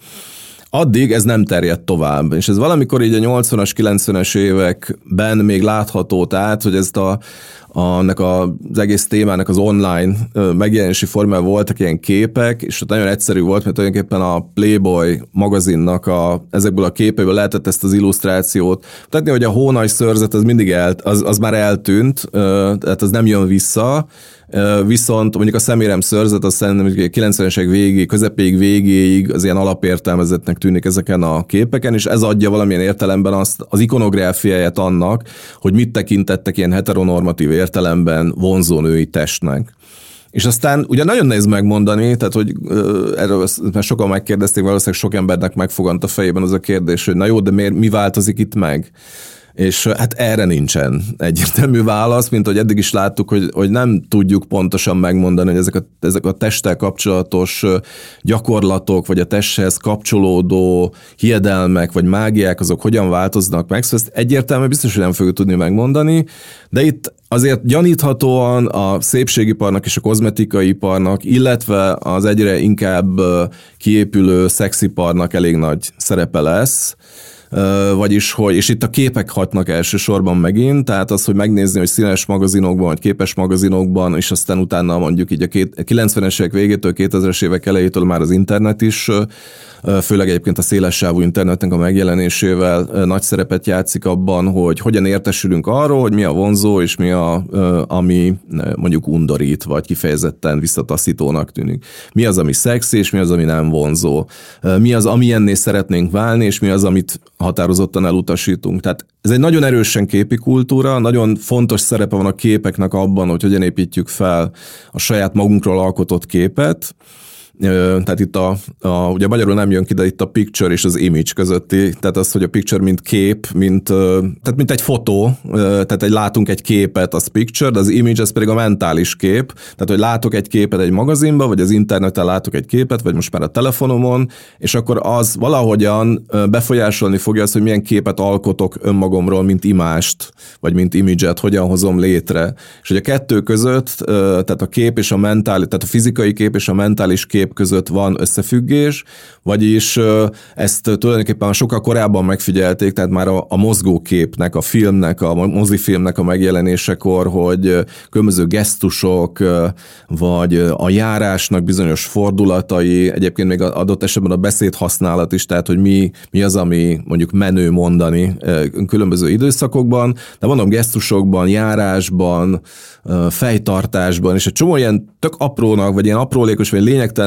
addig ez nem terjed tovább. És ez valamikor így a 80-as, 90-es években még látható, tehát, hogy ezt a, annak az egész témának az online megjelenési formában voltak ilyen képek, és ott nagyon egyszerű volt, mert tulajdonképpen a Playboy magazinnak a, ezekből a képekből lehetett ezt az illusztrációt. Tehát, hogy a hónaj szörzet az mindig el, az, az már eltűnt, tehát az nem jön vissza, Viszont mondjuk a szemérem szörzet, azt szerintem 90-esek végéig, közepéig végéig az ilyen alapértelmezetnek tűnik ezeken a képeken, és ez adja valamilyen értelemben azt az ikonográfiáját annak, hogy mit tekintettek ilyen heteronormatív értelemben vonzó női testnek. És aztán ugye nagyon nehéz megmondani, tehát hogy erről mert sokan megkérdezték, valószínűleg sok embernek megfogant a fejében az a kérdés, hogy na jó, de miért, mi változik itt meg? És hát erre nincsen egyértelmű válasz, mint hogy eddig is láttuk, hogy, hogy nem tudjuk pontosan megmondani, hogy ezek a, ezek a testtel kapcsolatos gyakorlatok, vagy a testhez kapcsolódó hiedelmek, vagy mágiák, azok hogyan változnak meg. Szóval ezt egyértelműen biztos, hogy nem fogjuk tudni megmondani, de itt azért gyaníthatóan a szépségiparnak és a kozmetikai iparnak, illetve az egyre inkább kiépülő szexiparnak elég nagy szerepe lesz vagyis hogy, és itt a képek hatnak elsősorban megint, tehát az, hogy megnézni, hogy színes magazinokban, vagy képes magazinokban, és aztán utána mondjuk így a 90-es évek végétől, 2000-es évek elejétől már az internet is főleg egyébként a szélessávú internetnek a megjelenésével nagy szerepet játszik abban, hogy hogyan értesülünk arról, hogy mi a vonzó, és mi a, ami mondjuk undorít, vagy kifejezetten visszataszítónak tűnik. Mi az, ami szexi, és mi az, ami nem vonzó. Mi az, amilyenné szeretnénk válni, és mi az, amit határozottan elutasítunk. Tehát ez egy nagyon erősen képi kultúra, nagyon fontos szerepe van a képeknek abban, hogy hogyan építjük fel a saját magunkról alkotott képet, tehát itt a, a, ugye magyarul nem jön ki, de itt a picture és az image közötti, tehát az, hogy a picture mint kép, mint, tehát mint egy fotó, tehát egy látunk egy képet, az picture, de az image az pedig a mentális kép, tehát hogy látok egy képet egy magazinban, vagy az interneten látok egy képet, vagy most már a telefonomon, és akkor az valahogyan befolyásolni fogja azt, hogy milyen képet alkotok önmagamról, mint imást, vagy mint image-et, hogyan hozom létre. És hogy a kettő között, tehát a kép és a mentális, tehát a fizikai kép és a mentális kép kép között van összefüggés, vagyis ezt tulajdonképpen sokkal korábban megfigyelték, tehát már a, a mozgóképnek, a filmnek, a mozifilmnek a megjelenésekor, hogy különböző gesztusok, vagy a járásnak bizonyos fordulatai, egyébként még adott esetben a beszédhasználat is, tehát hogy mi, mi az, ami mondjuk menő mondani különböző időszakokban, de mondom gesztusokban, járásban, fejtartásban, és egy csomó ilyen tök aprónak, vagy ilyen aprólékos, vagy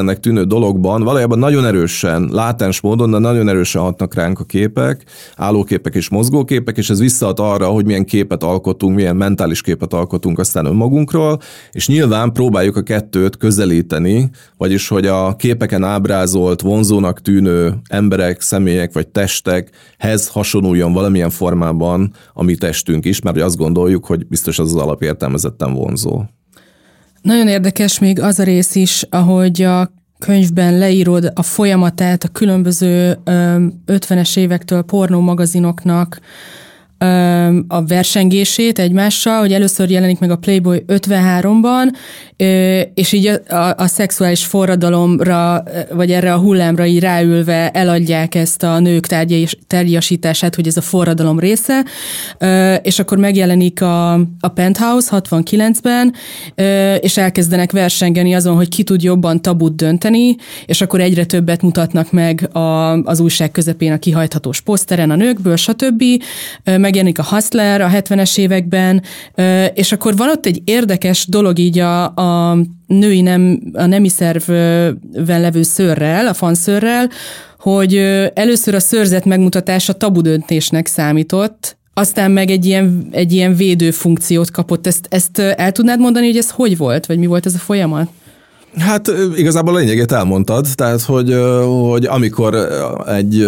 lényegtelennek tűnő dologban valójában nagyon erősen, látens módon, de nagyon erősen hatnak ránk a képek, állóképek és mozgóképek, és ez visszaad arra, hogy milyen képet alkotunk, milyen mentális képet alkotunk aztán önmagunkról, és nyilván próbáljuk a kettőt közelíteni, vagyis hogy a képeken ábrázolt, vonzónak tűnő emberek, személyek vagy testekhez hasonuljon valamilyen formában a mi testünk is, mert azt gondoljuk, hogy biztos az az alapértelmezetten vonzó. Nagyon érdekes még az a rész is, ahogy a könyvben leírod a folyamatát a különböző 50-es évektől pornó magazinoknak, a versengését egymással, hogy először jelenik meg a Playboy 53-ban, és így a, a, a szexuális forradalomra, vagy erre a hullámra így ráülve eladják ezt a nők tárgyasítását, hogy ez a forradalom része, és akkor megjelenik a, a Penthouse 69-ben, és elkezdenek versengeni azon, hogy ki tud jobban tabut dönteni, és akkor egyre többet mutatnak meg a, az újság közepén a kihajthatós poszteren a nőkből, stb. Megjelenik a Hustler a 70-es években, és akkor van ott egy érdekes dolog így a, a női nem, a nemi szervben levő szőrrel, a fanszőrrel, hogy először a szőrzet megmutatása tabudöntésnek számított, aztán meg egy ilyen, egy ilyen védő funkciót kapott. Ezt, ezt el tudnád mondani, hogy ez hogy volt, vagy mi volt ez a folyamat? Hát igazából a lényegét elmondtad, tehát hogy, hogy amikor egy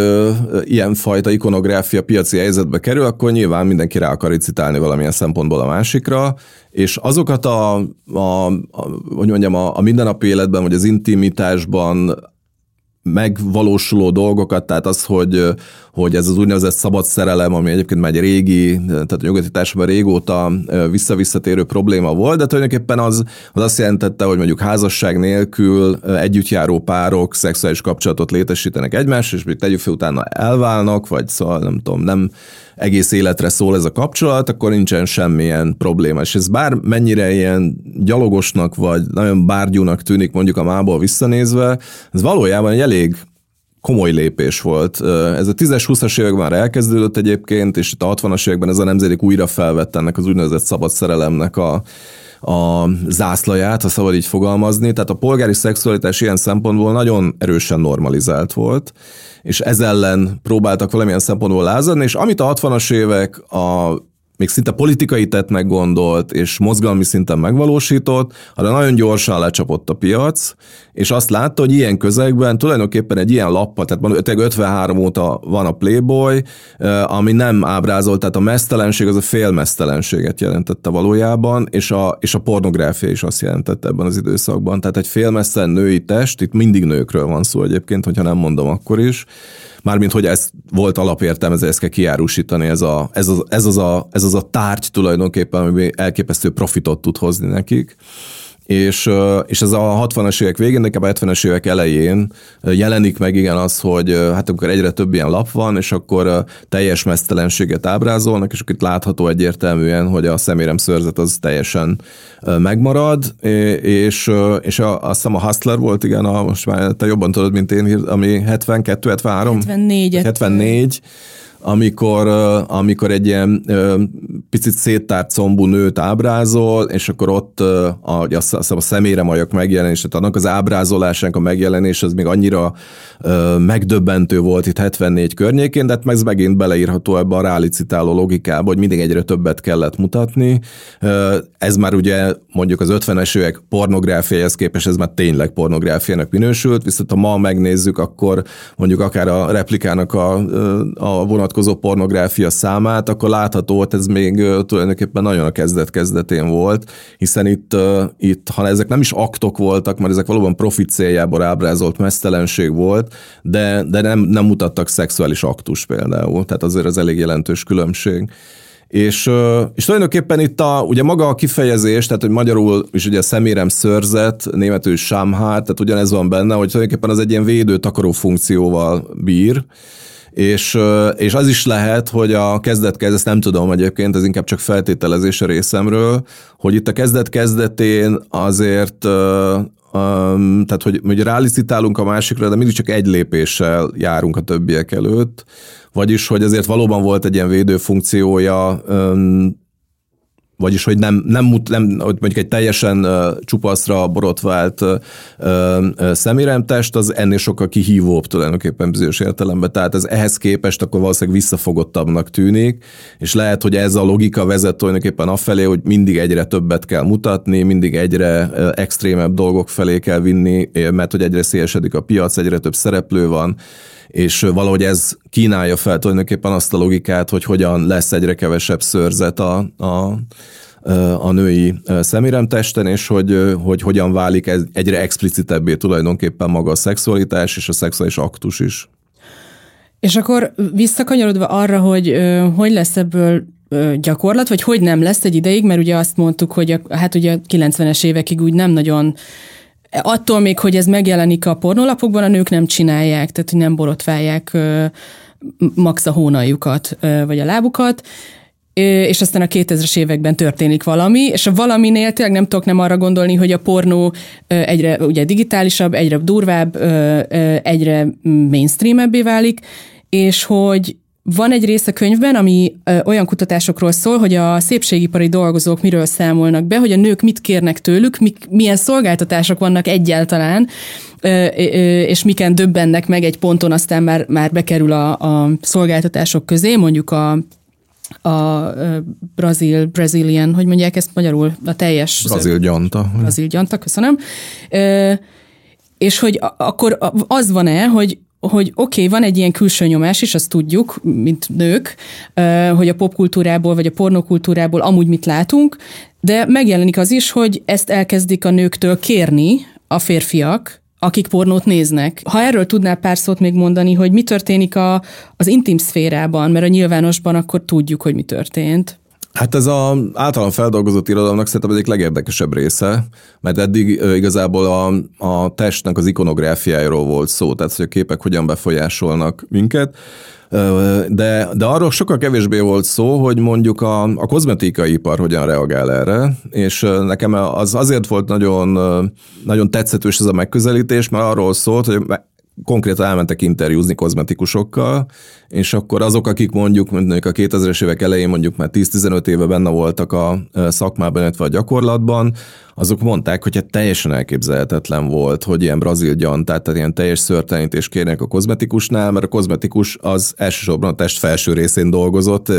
ilyen fajta ikonográfia piaci helyzetbe kerül, akkor nyilván mindenki rá akar icitálni valamilyen szempontból a másikra, és azokat a, a, a hogy mondjam, a, a mindennapi életben, vagy az intimitásban megvalósuló dolgokat, tehát az, hogy, hogy ez az úgynevezett szabad szerelem, ami egyébként már egy régi, tehát a nyugati társadalomban régóta visszavisszatérő probléma volt, de tulajdonképpen az, az azt jelentette, hogy mondjuk házasság nélkül együttjáró párok szexuális kapcsolatot létesítenek egymással, és még tegyük fel utána elválnak, vagy szóval nem tudom, nem egész életre szól ez a kapcsolat, akkor nincsen semmilyen probléma. És ez bár mennyire ilyen gyalogosnak, vagy nagyon bárgyúnak tűnik mondjuk a mából visszanézve, ez valójában egy elég komoly lépés volt. Ez a 10-20-as években már elkezdődött egyébként, és itt a 60-as években ez a nemzedék újra felvett ennek az úgynevezett szabad szerelemnek a, a zászlaját, ha szabad így fogalmazni. Tehát a polgári szexualitás ilyen szempontból nagyon erősen normalizált volt, és ez ellen próbáltak valamilyen szempontból lázadni, és amit a 60-as évek a még szinte politikai tettnek gondolt, és mozgalmi szinten megvalósított, arra nagyon gyorsan lecsapott a piac, és azt látta, hogy ilyen közegben tulajdonképpen egy ilyen lappa, tehát 53 óta van a Playboy, eh, ami nem ábrázolt, tehát a mesztelenség az a félmesztelenséget jelentette valójában, és a, és a pornográfia is azt jelentette ebben az időszakban. Tehát egy félmesztelen női test, itt mindig nőkről van szó egyébként, hogyha nem mondom akkor is, mármint hogy ez volt alapértelmezve, ezt kell kiárusítani, ez, a, ez, az, ez, az a, ez az a tárgy tulajdonképpen, ami elképesztő profitot tud hozni nekik és, és ez a 60-as évek végén, de a 70-es évek elején jelenik meg igen az, hogy hát amikor egyre több ilyen lap van, és akkor teljes mesztelenséget ábrázolnak, és akkor itt látható egyértelműen, hogy a szemérem szőrzet az teljesen megmarad, és, és a, azt hiszem a Hustler volt, igen, a, most már te jobban tudod, mint én, ami 72, 73? 74. 74 amikor, amikor egy ilyen picit széttárt combú nőt ábrázol, és akkor ott a, azt a szemére majak megjelenés, tehát annak az ábrázolásának a megjelenés az még annyira megdöbbentő volt itt 74 környékén, de hát ez megint beleírható ebbe a rálicitáló logikába, hogy mindig egyre többet kellett mutatni. Ez már ugye mondjuk az 50-es évek pornográfiájához képest ez már tényleg pornográfiának minősült, viszont ha ma megnézzük, akkor mondjuk akár a replikának a, a vonatkozó pornográfia számát, akkor látható hogy ez még tulajdonképpen nagyon a kezdet-kezdetén volt, hiszen itt, itt, ha ezek nem is aktok voltak, mert ezek valóban profit céljából ábrázolt mesztelenség volt, de, de nem, nem mutattak szexuális aktus például, tehát azért az elég jelentős különbség. És, és tulajdonképpen itt a, ugye maga a kifejezés, tehát hogy magyarul is ugye szemérem szörzet, németül sámhát, tehát ugyanez van benne, hogy tulajdonképpen az egy ilyen védő takaró funkcióval bír, és, és az is lehet, hogy a kezdet-kezdet, ezt nem tudom egyébként, ez inkább csak feltételezés a részemről, hogy itt a kezdet-kezdetén azért tehát, hogy, hogy rálicitálunk a másikra, de mindig csak egy lépéssel járunk a többiek előtt, vagyis, hogy azért valóban volt egy ilyen védő funkciója vagyis hogy nem, nem, nem hogy mondjuk egy teljesen uh, csupaszra borotvált uh, uh, szeméremtest, az ennél sokkal kihívóbb tulajdonképpen bizonyos értelemben. Tehát ez ehhez képest akkor valószínűleg visszafogottabbnak tűnik, és lehet, hogy ez a logika vezet tulajdonképpen afelé, hogy mindig egyre többet kell mutatni, mindig egyre extrémebb dolgok felé kell vinni, mert hogy egyre szélesedik a piac, egyre több szereplő van, és valahogy ez kínálja fel tulajdonképpen azt a logikát, hogy hogyan lesz egyre kevesebb szőrzet a, a a női szeméremtesten, és hogy, hogy hogyan válik ez egyre explicitebbé tulajdonképpen maga a szexualitás és a szexuális aktus is. És akkor visszakanyarodva arra, hogy hogy lesz ebből gyakorlat, vagy hogy nem lesz egy ideig, mert ugye azt mondtuk, hogy a, hát ugye a 90-es évekig úgy nem nagyon Attól még, hogy ez megjelenik a pornolapokban, a nők nem csinálják, tehát nem borotválják max a hónaljukat, vagy a lábukat, és aztán a 2000-es években történik valami, és a valaminél tényleg nem tudok nem arra gondolni, hogy a pornó egyre ugye digitálisabb, egyre durvább, egyre mainstreamebbé válik, és hogy van egy rész a könyvben, ami ö, olyan kutatásokról szól, hogy a szépségipari dolgozók miről számolnak be, hogy a nők mit kérnek tőlük, mik, milyen szolgáltatások vannak egyáltalán, ö, ö, és miken döbbennek meg egy ponton, aztán már, már bekerül a, a szolgáltatások közé, mondjuk a a brazil, brazilian, hogy mondják ezt magyarul, a teljes... Brazil gyanta. Brazil gyanta, köszönöm. És hogy akkor az van-e, hogy hogy oké, okay, van egy ilyen külső nyomás is, azt tudjuk, mint nők, hogy a popkultúrából vagy a pornokultúrából amúgy mit látunk, de megjelenik az is, hogy ezt elkezdik a nőktől kérni a férfiak, akik pornót néznek. Ha erről tudnál pár szót még mondani, hogy mi történik a, az intim szférában, mert a nyilvánosban akkor tudjuk, hogy mi történt. Hát ez a általán feldolgozott irodalomnak szerintem egyik legérdekesebb része, mert eddig igazából a, a testnek az ikonográfiájáról volt szó, tehát hogy a képek hogyan befolyásolnak minket. De, de arról sokkal kevésbé volt szó, hogy mondjuk a, a kozmetikai ipar hogyan reagál erre, és nekem az azért volt nagyon, nagyon tetszetős ez a megközelítés, mert arról szólt, hogy konkrétan elmentek interjúzni kozmetikusokkal, és akkor azok, akik mondjuk, mondjuk a 2000-es évek elején mondjuk már 10-15 éve benne voltak a szakmában, illetve a gyakorlatban, azok mondták, hogy hát teljesen elképzelhetetlen volt, hogy ilyen brazil gyantát, tehát ilyen teljes szörtelenítés kérnek a kozmetikusnál, mert a kozmetikus az elsősorban a test felső részén dolgozott,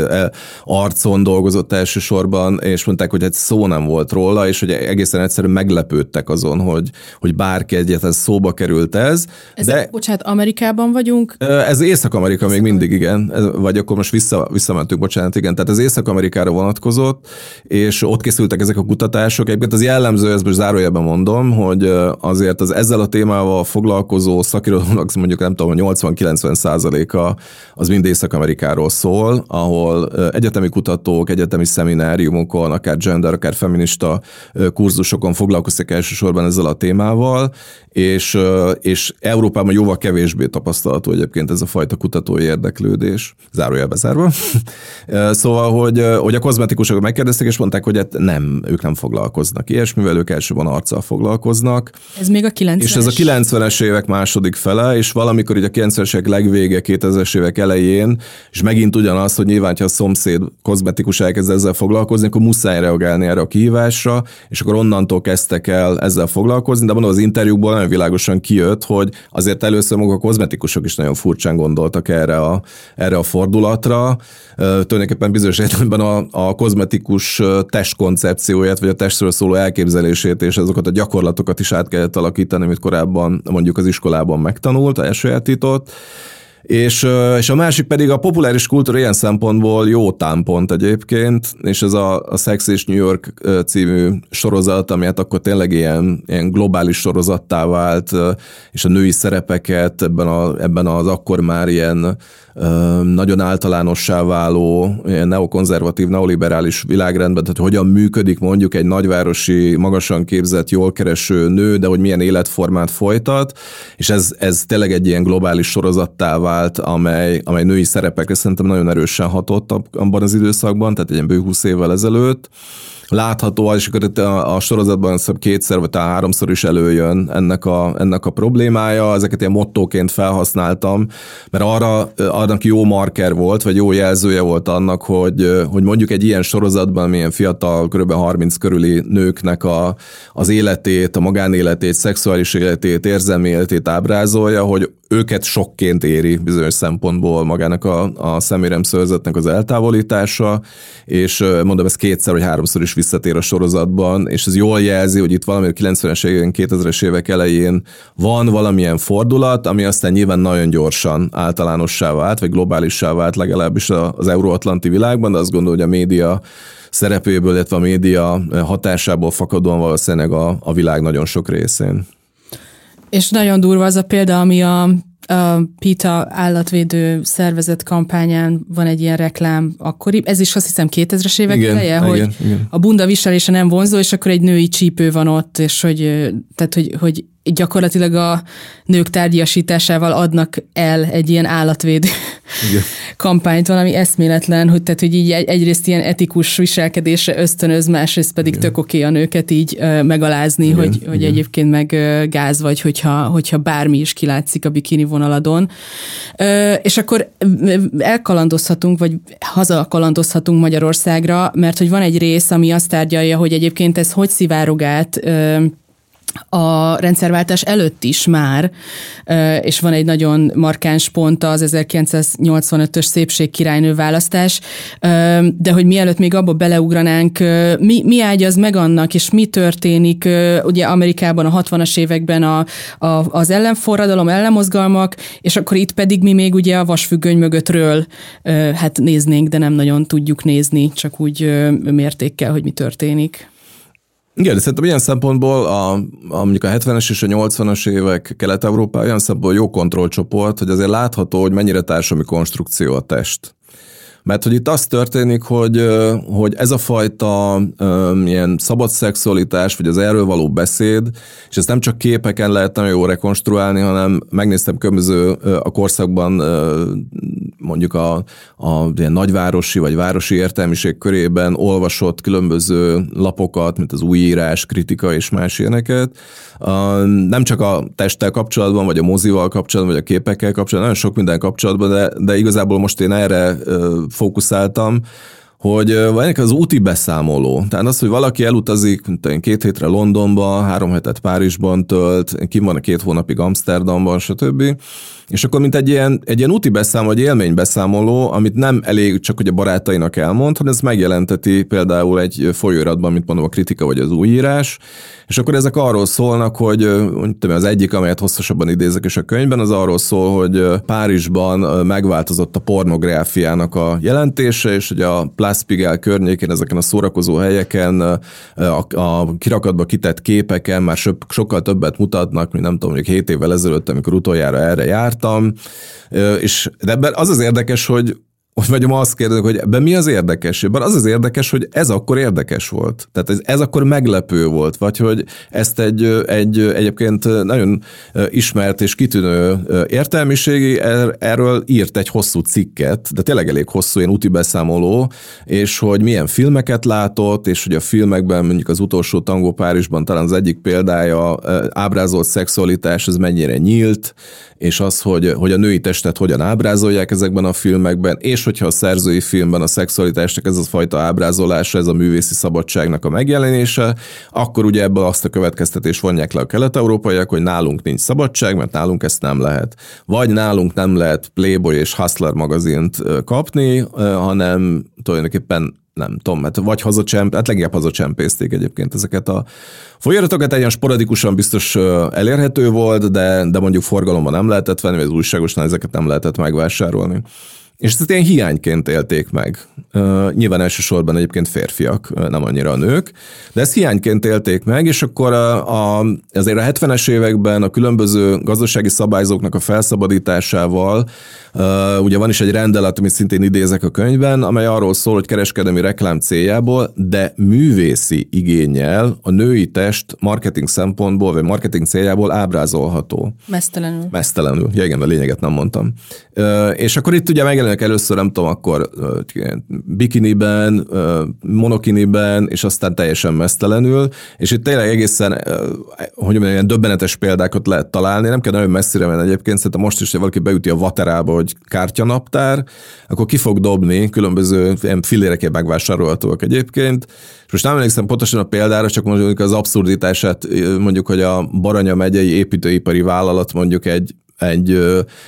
arcon dolgozott elsősorban, és mondták, hogy egy szó nem volt róla, és hogy egészen egyszerűen meglepődtek azon, hogy, hogy bárki egyetlen szóba került ez. ez de, bocsánat, Amerikában vagyunk? Ez Észak-Amerika még mindig, igen, vagy akkor most vissza, visszamentünk, bocsánat, igen, tehát ez Észak-Amerikára vonatkozott, és ott készültek ezek a kutatások. Egyébként az jellem jellemző, ezt most zárójelben mondom, hogy azért az ezzel a témával foglalkozó szakirodalomnak mondjuk nem tudom, 80-90 százaléka az mind Észak-Amerikáról szól, ahol egyetemi kutatók, egyetemi szemináriumokon, akár gender, akár feminista kurzusokon foglalkoztak elsősorban ezzel a témával, és, és Európában jóval kevésbé tapasztalható egyébként ez a fajta kutatói érdeklődés, zárójelbe zárva. szóval, hogy, hogy a kozmetikusok megkérdezték, és mondták, hogy hát nem, ők nem foglalkoznak ilyesmivel, ők elsőban arccal foglalkoznak. Ez még a 90-es? És ez a 90-es évek második fele, és valamikor így a 90-es évek legvége, 2000-es évek elején, és megint ugyanaz, hogy nyilván, ha a szomszéd kozmetikus elkezd ezzel foglalkozni, akkor muszáj reagálni erre a kihívásra, és akkor onnantól kezdtek el ezzel foglalkozni, de mondom, az interjúkból nagyon világosan kijött, hogy azért először maguk a kozmetikusok is nagyon furcsán gondoltak erre a, erre a fordulatra. Tulajdonképpen bizonyos értelemben a, a kozmetikus testkoncepcióját, vagy a testről szóló elképzelését, és azokat a gyakorlatokat is át kellett alakítani, amit korábban mondjuk az iskolában megtanult, elsajátított. És, és a másik pedig a populáris kultúra ilyen szempontból jó támpont egyébként, és ez a, a Sex és New York című sorozat, ami hát akkor tényleg ilyen, ilyen globális sorozattá vált, és a női szerepeket ebben, a, ebben az akkor már ilyen nagyon általánossá váló neokonzervatív, neoliberális világrendben, tehát hogyan működik mondjuk egy nagyvárosi, magasan képzett, jól kereső nő, de hogy milyen életformát folytat, és ez, ez tényleg egy ilyen globális sorozattá vált, amely, amely női szerepekre szerintem nagyon erősen hatott abban az időszakban, tehát egy ilyen bő 20 évvel ezelőtt látható, és akkor itt a, a sorozatban kétszer vagy talán háromszor is előjön ennek a, ennek a problémája, ezeket ilyen mottóként felhasználtam, mert arra, annak jó marker volt, vagy jó jelzője volt annak, hogy, hogy mondjuk egy ilyen sorozatban, milyen fiatal, kb. 30 körüli nőknek a, az életét, a magánéletét, szexuális életét, érzelmi életét ábrázolja, hogy őket sokként éri bizonyos szempontból magának a, a szeméremszörzetnek az eltávolítása, és mondom, ez kétszer vagy háromszor is visszatér a sorozatban, és ez jól jelzi, hogy itt valami 90-es évek, 2000-es évek elején van valamilyen fordulat, ami aztán nyilván nagyon gyorsan általánossá vált, vagy globálissá vált legalábbis az euróatlanti világban, de azt gondolom, hogy a média szerepéből, illetve a média hatásából fakadóan valószínűleg a, a világ nagyon sok részén. És nagyon durva az a példa, ami a, a PITA állatvédő szervezet kampányán van egy ilyen reklám akkori, ez is azt hiszem 2000-es évek igen, eleje, igen, hogy igen. a bunda viselése nem vonzó, és akkor egy női csípő van ott, és hogy, tehát, hogy, hogy gyakorlatilag a nők tárgyasításával adnak el egy ilyen állatvédő Igen. kampányt, valami eszméletlen, hogy, tehát, hogy így egyrészt ilyen etikus viselkedésre ösztönöz, másrészt pedig Igen. tök oké a nőket így uh, megalázni, Igen. hogy, hogy Igen. egyébként meg uh, gáz vagy, hogyha, hogyha bármi is kilátszik a bikini vonaladon. Uh, és akkor elkalandozhatunk, vagy hazakalandozhatunk Magyarországra, mert hogy van egy rész, ami azt tárgyalja, hogy egyébként ez hogy szivárog át uh, a rendszerváltás előtt is már, és van egy nagyon markáns pont az 1985-ös szépségkirálynő választás, de hogy mielőtt még abba beleugranánk, mi, mi ágyaz meg annak, és mi történik, ugye Amerikában a 60-as években a, a, az ellenforradalom, ellenmozgalmak, és akkor itt pedig mi még ugye a vasfüggöny mögöttről hát néznénk, de nem nagyon tudjuk nézni, csak úgy mértékkel, hogy mi történik. Igen, szerintem ilyen szempontból a, a mondjuk a 70-es és a 80-as évek Kelet-Európa olyan szempontból jó kontrollcsoport, hogy azért látható, hogy mennyire társadalmi konstrukció a test. Mert hogy itt az történik, hogy, hogy ez a fajta ilyen szabad szexualitás, vagy az erről való beszéd, és ezt nem csak képeken lehet nagyon jól rekonstruálni, hanem megnéztem különböző a korszakban mondjuk a, a ilyen nagyvárosi vagy városi értelmiség körében olvasott különböző lapokat, mint az újírás, kritika és más ilyeneket. Nem csak a testtel kapcsolatban, vagy a mozival kapcsolatban, vagy a képekkel kapcsolatban, nagyon sok minden kapcsolatban, de, de igazából most én erre fókuszáltam, hogy van az úti beszámoló. Tehát az, hogy valaki elutazik mint két hétre Londonba, három hetet Párizsban tölt, kim van a két hónapig Amsterdamban, stb. És akkor mint egy ilyen, egy ilyen úti beszámoló, vagy élménybeszámoló, amit nem elég csak, hogy a barátainak elmond, hanem ez megjelenteti például egy folyóiratban, mint mondom, a kritika vagy az újírás, és akkor ezek arról szólnak, hogy tudom, az egyik, amelyet hosszasabban idézek is a könyvben, az arról szól, hogy Párizsban megváltozott a pornográfiának a jelentése, és hogy a Plaspigel környékén, ezeken a szórakozó helyeken, a, a kirakatba kitett képeken már sokkal többet mutatnak, mint nem tudom, mondjuk 7 évvel ezelőtt, amikor utoljára erre jártam. És de az az érdekes, hogy hogy vagyom azt kérdezek, hogy ebben mi az érdekes? Ebben az az érdekes, hogy ez akkor érdekes volt. Tehát ez, ez akkor meglepő volt, vagy hogy ezt egy, egy egyébként nagyon ismert és kitűnő értelmiségi er, erről írt egy hosszú cikket, de tényleg elég hosszú, ilyen úti beszámoló, és hogy milyen filmeket látott, és hogy a filmekben mondjuk az utolsó tangó Párizsban talán az egyik példája ábrázolt szexualitás, ez mennyire nyílt, és az, hogy, hogy a női testet hogyan ábrázolják ezekben a filmekben, és hogyha a szerzői filmben a szexualitásnak ez a fajta ábrázolása, ez a művészi szabadságnak a megjelenése, akkor ugye ebből azt a következtetés vonják le a kelet-európaiak, hogy nálunk nincs szabadság, mert nálunk ezt nem lehet. Vagy nálunk nem lehet Playboy és Hustler magazint kapni, hanem tulajdonképpen nem tudom, hát vagy hazacsemp, hát leginkább hazacsempészték egyébként ezeket a folyaratokat, egy sporadikusan biztos elérhető volt, de, de mondjuk forgalomban nem lehetett venni, vagy az újságosnál ezeket nem lehetett megvásárolni. És ezt ilyen hiányként élték meg. Uh, nyilván elsősorban egyébként férfiak, nem annyira a nők, de ezt hiányként élték meg, és akkor a, a, azért a 70-es években a különböző gazdasági szabályzóknak a felszabadításával uh, ugye van is egy rendelet, amit szintén idézek a könyvben, amely arról szól, hogy kereskedelmi reklám céljából, de művészi igényel a női test marketing szempontból, vagy marketing céljából ábrázolható. Mesztelenül. Mesztelenül. Ja, igen, a lényeget nem mondtam. Uh, és akkor itt ugye megjelenik jönnek először, nem tudom, akkor bikiniben, monokiniben, és aztán teljesen mesztelenül, és itt tényleg egészen, hogy mondjam, ilyen döbbenetes példákat lehet találni, nem kell nagyon messzire menni egyébként, szerintem most is, hogy valaki beüti a vaterába, hogy kártyanaptár, akkor ki fog dobni különböző ilyen filérekért megvásárolhatóak egyébként, és most nem emlékszem pontosan a példára, csak mondjuk az abszurditását, mondjuk, hogy a Baranya megyei építőipari vállalat mondjuk egy egy,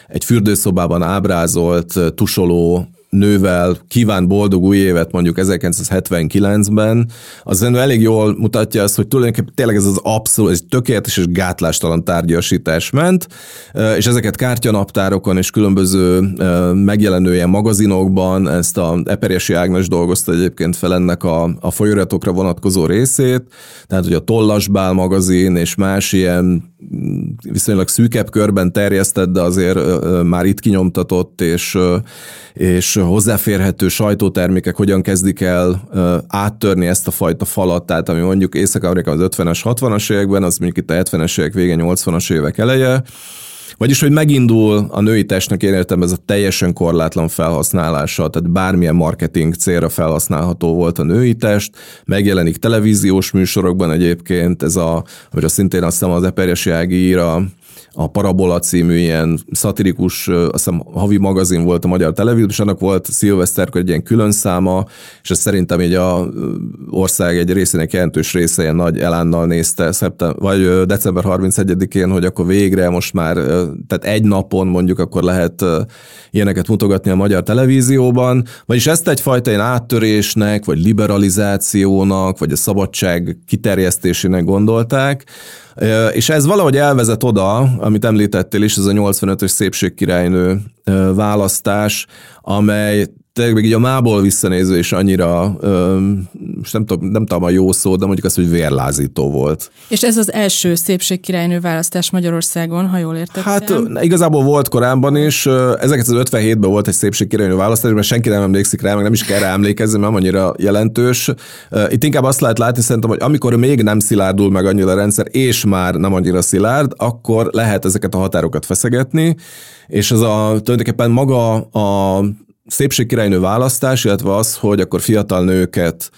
egy fürdőszobában ábrázolt tusoló nővel kíván boldog új évet mondjuk 1979-ben, az elég jól mutatja azt, hogy tulajdonképpen tényleg ez az abszolút, ez tökéletes és gátlástalan tárgyasítás ment, és ezeket kártyanaptárokon és különböző megjelenő ilyen magazinokban, ezt a Eperjesi Ágnes dolgozta egyébként fel ennek a, a folyóratokra vonatkozó részét, tehát hogy a Tollasbál magazin és más ilyen viszonylag szűkebb körben terjesztett, de azért már itt kinyomtatott, és, és hozzáférhető sajtótermékek hogyan kezdik el áttörni ezt a fajta falat, tehát ami mondjuk Észak-Amerikában az 50-es, 60-as években, az mondjuk itt a 70-es évek vége, 80-as évek eleje, vagyis, hogy megindul a női testnek én értem ez a teljesen korlátlan felhasználása, tehát bármilyen marketing célra felhasználható volt a női test, megjelenik televíziós műsorokban egyébként, ez a, vagy a szintén azt hiszem az Eperjesi Ági ír a a Parabola című ilyen szatirikus, azt hiszem havi magazin volt a magyar televízió, és annak volt szilveszterkor egy ilyen külön száma, és ez szerintem így a ország egy részének jelentős része ilyen nagy elánnal nézte, szeptem, vagy december 31-én, hogy akkor végre most már, tehát egy napon mondjuk akkor lehet ilyeneket mutogatni a magyar televízióban, vagyis ezt egyfajta ilyen áttörésnek, vagy liberalizációnak, vagy a szabadság kiterjesztésének gondolták, és ez valahogy elvezet oda, amit említettél is, ez a 85-ös szépségkirálynő választás, amely tényleg még így a mából visszanéző is annyira, most nem tudom, nem tudom a jó szó, de mondjuk azt, hogy vérlázító volt. És ez az első szépségkirálynő választás Magyarországon, ha jól értettem? Hát igazából volt korábban is, 1957-ben volt egy szépségkirálynő választás, mert senki nem emlékszik rá, meg nem is kell rá emlékezni, nem annyira jelentős. Itt inkább azt lehet látni szerintem, hogy amikor még nem szilárdul meg annyira a rendszer, és már nem annyira szilárd, akkor lehet ezeket a határokat feszegetni, és ez a tulajdonképpen maga a szépségkirálynő választás, illetve az, hogy akkor fiatal nőket,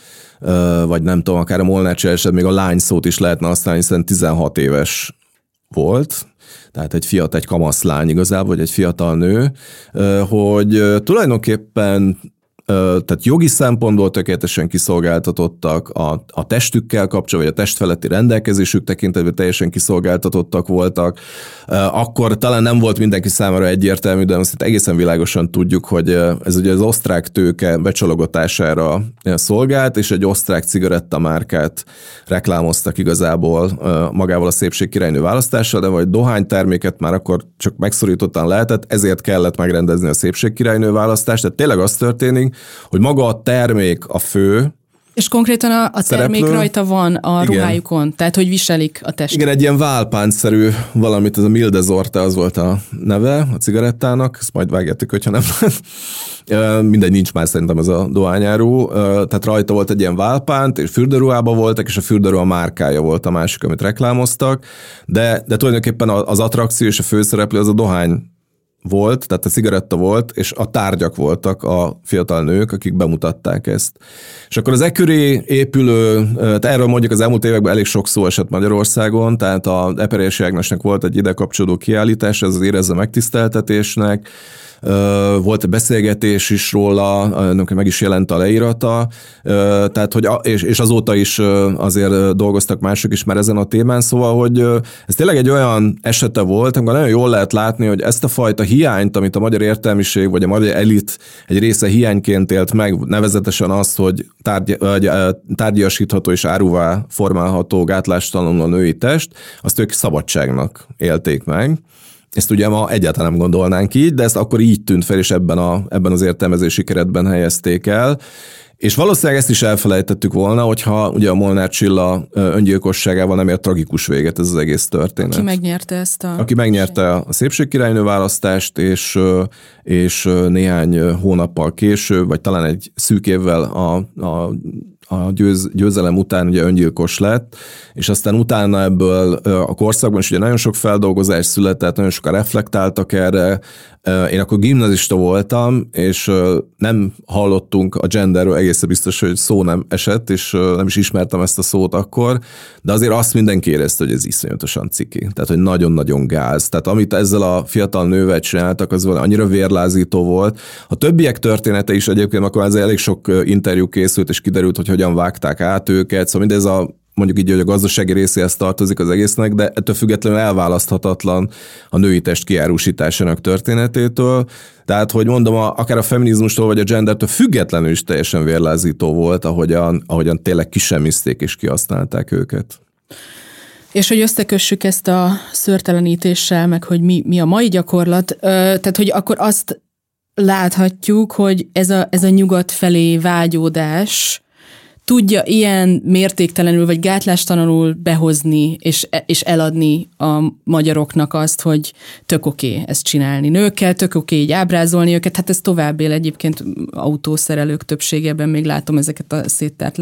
vagy nem tudom, akár a Molnács eset még a lány szót is lehetne használni, hiszen 16 éves volt, tehát egy fiatal, egy kamaszlány igazából, vagy egy fiatal nő, hogy tulajdonképpen tehát jogi szempontból tökéletesen kiszolgáltatottak, a, a testükkel kapcsolatban, vagy a testfeletti rendelkezésük tekintetben teljesen kiszolgáltatottak voltak. Akkor talán nem volt mindenki számára egyértelmű, de azt egészen világosan tudjuk, hogy ez ugye az osztrák tőke becsalogatására szolgált, és egy osztrák cigarettamárkát reklámoztak igazából magával a szépség királynő választással, de vagy dohányterméket már akkor csak megszorítottan lehetett, ezért kellett megrendezni a szépség királynő választást. Tehát tényleg az történik, hogy maga a termék a fő, és konkrétan a, a termék szereplő. rajta van a Igen. ruhájukon, tehát hogy viselik a testet. Igen, egy ilyen válpántszerű valamit, ez a Mildezorte, az volt a neve a cigarettának, ezt majd vágjátok, hogyha nem. Mindegy, nincs már szerintem ez a dohányáró. Tehát rajta volt egy ilyen válpánt, és fürdőruhában voltak, és a fürdőruha márkája volt a másik, amit reklámoztak, de, de tulajdonképpen az attrakció és a főszereplő az a dohány volt, tehát a cigaretta volt, és a tárgyak voltak a fiatal nők, akik bemutatták ezt. És akkor az eköré épülő, tehát erről mondjuk az elmúlt években elég sok szó esett Magyarországon, tehát a Eperési Ágnesnek volt egy ide kapcsolódó kiállítás, ez az érezze megtiszteltetésnek, volt beszélgetés is róla, meg is jelent a leírata, tehát hogy, és, és azóta is azért dolgoztak mások is már ezen a témán, szóval, hogy ez tényleg egy olyan esete volt, amikor nagyon jól lehet látni, hogy ezt a fajta hiányt, amit a magyar értelmiség vagy a magyar elit egy része hiányként élt meg, nevezetesen azt, hogy tárgy, tárgyasítható és áruvá formálható gátlástalanul a női test, azt ők szabadságnak élték meg. Ezt ugye ma egyáltalán nem gondolnánk így, de ezt akkor így tűnt fel, és ebben, a, ebben az értelmezési keretben helyezték el. És valószínűleg ezt is elfelejtettük volna, hogyha ugye a Molnár Csilla öngyilkosságával nem ért tragikus véget ez az egész történet. Aki megnyerte ezt a... Aki megnyerte a szépségkirálynő választást, és, és néhány hónappal később, vagy talán egy szűk évvel a, a a győz, győzelem után ugye öngyilkos lett, és aztán utána ebből a korszakban is ugye nagyon sok feldolgozás született, nagyon sokan reflektáltak erre, én akkor gimnazista voltam, és nem hallottunk a genderről egészen biztos, hogy szó nem esett, és nem is ismertem ezt a szót akkor, de azért azt mindenki érezte, hogy ez iszonyatosan ciki. Tehát, hogy nagyon-nagyon gáz. Tehát amit ezzel a fiatal nővel csináltak, az annyira vérlázító volt. A többiek története is egyébként, akkor ez elég sok interjú készült, és kiderült, hogy hogyan vágták át őket. Szóval mindez a mondjuk így, hogy a gazdasági részéhez tartozik az egésznek, de ettől függetlenül elválaszthatatlan a női test kiárusításának történetétől. Tehát, hogy mondom, a, akár a feminizmustól vagy a gendertől függetlenül is teljesen vérlázító volt, ahogyan, ahogyan tényleg kisemizték és kihasználták őket. És hogy összekössük ezt a szörtelenítéssel, meg hogy mi, mi a mai gyakorlat, tehát hogy akkor azt láthatjuk, hogy ez a, ez a nyugat felé vágyódás, tudja ilyen mértéktelenül vagy gátlástalanul behozni és, és eladni a magyaroknak azt, hogy tök oké okay ezt csinálni nőkkel, tök oké okay így ábrázolni őket, hát ez tovább él egyébként autószerelők többségében még látom ezeket a széttárt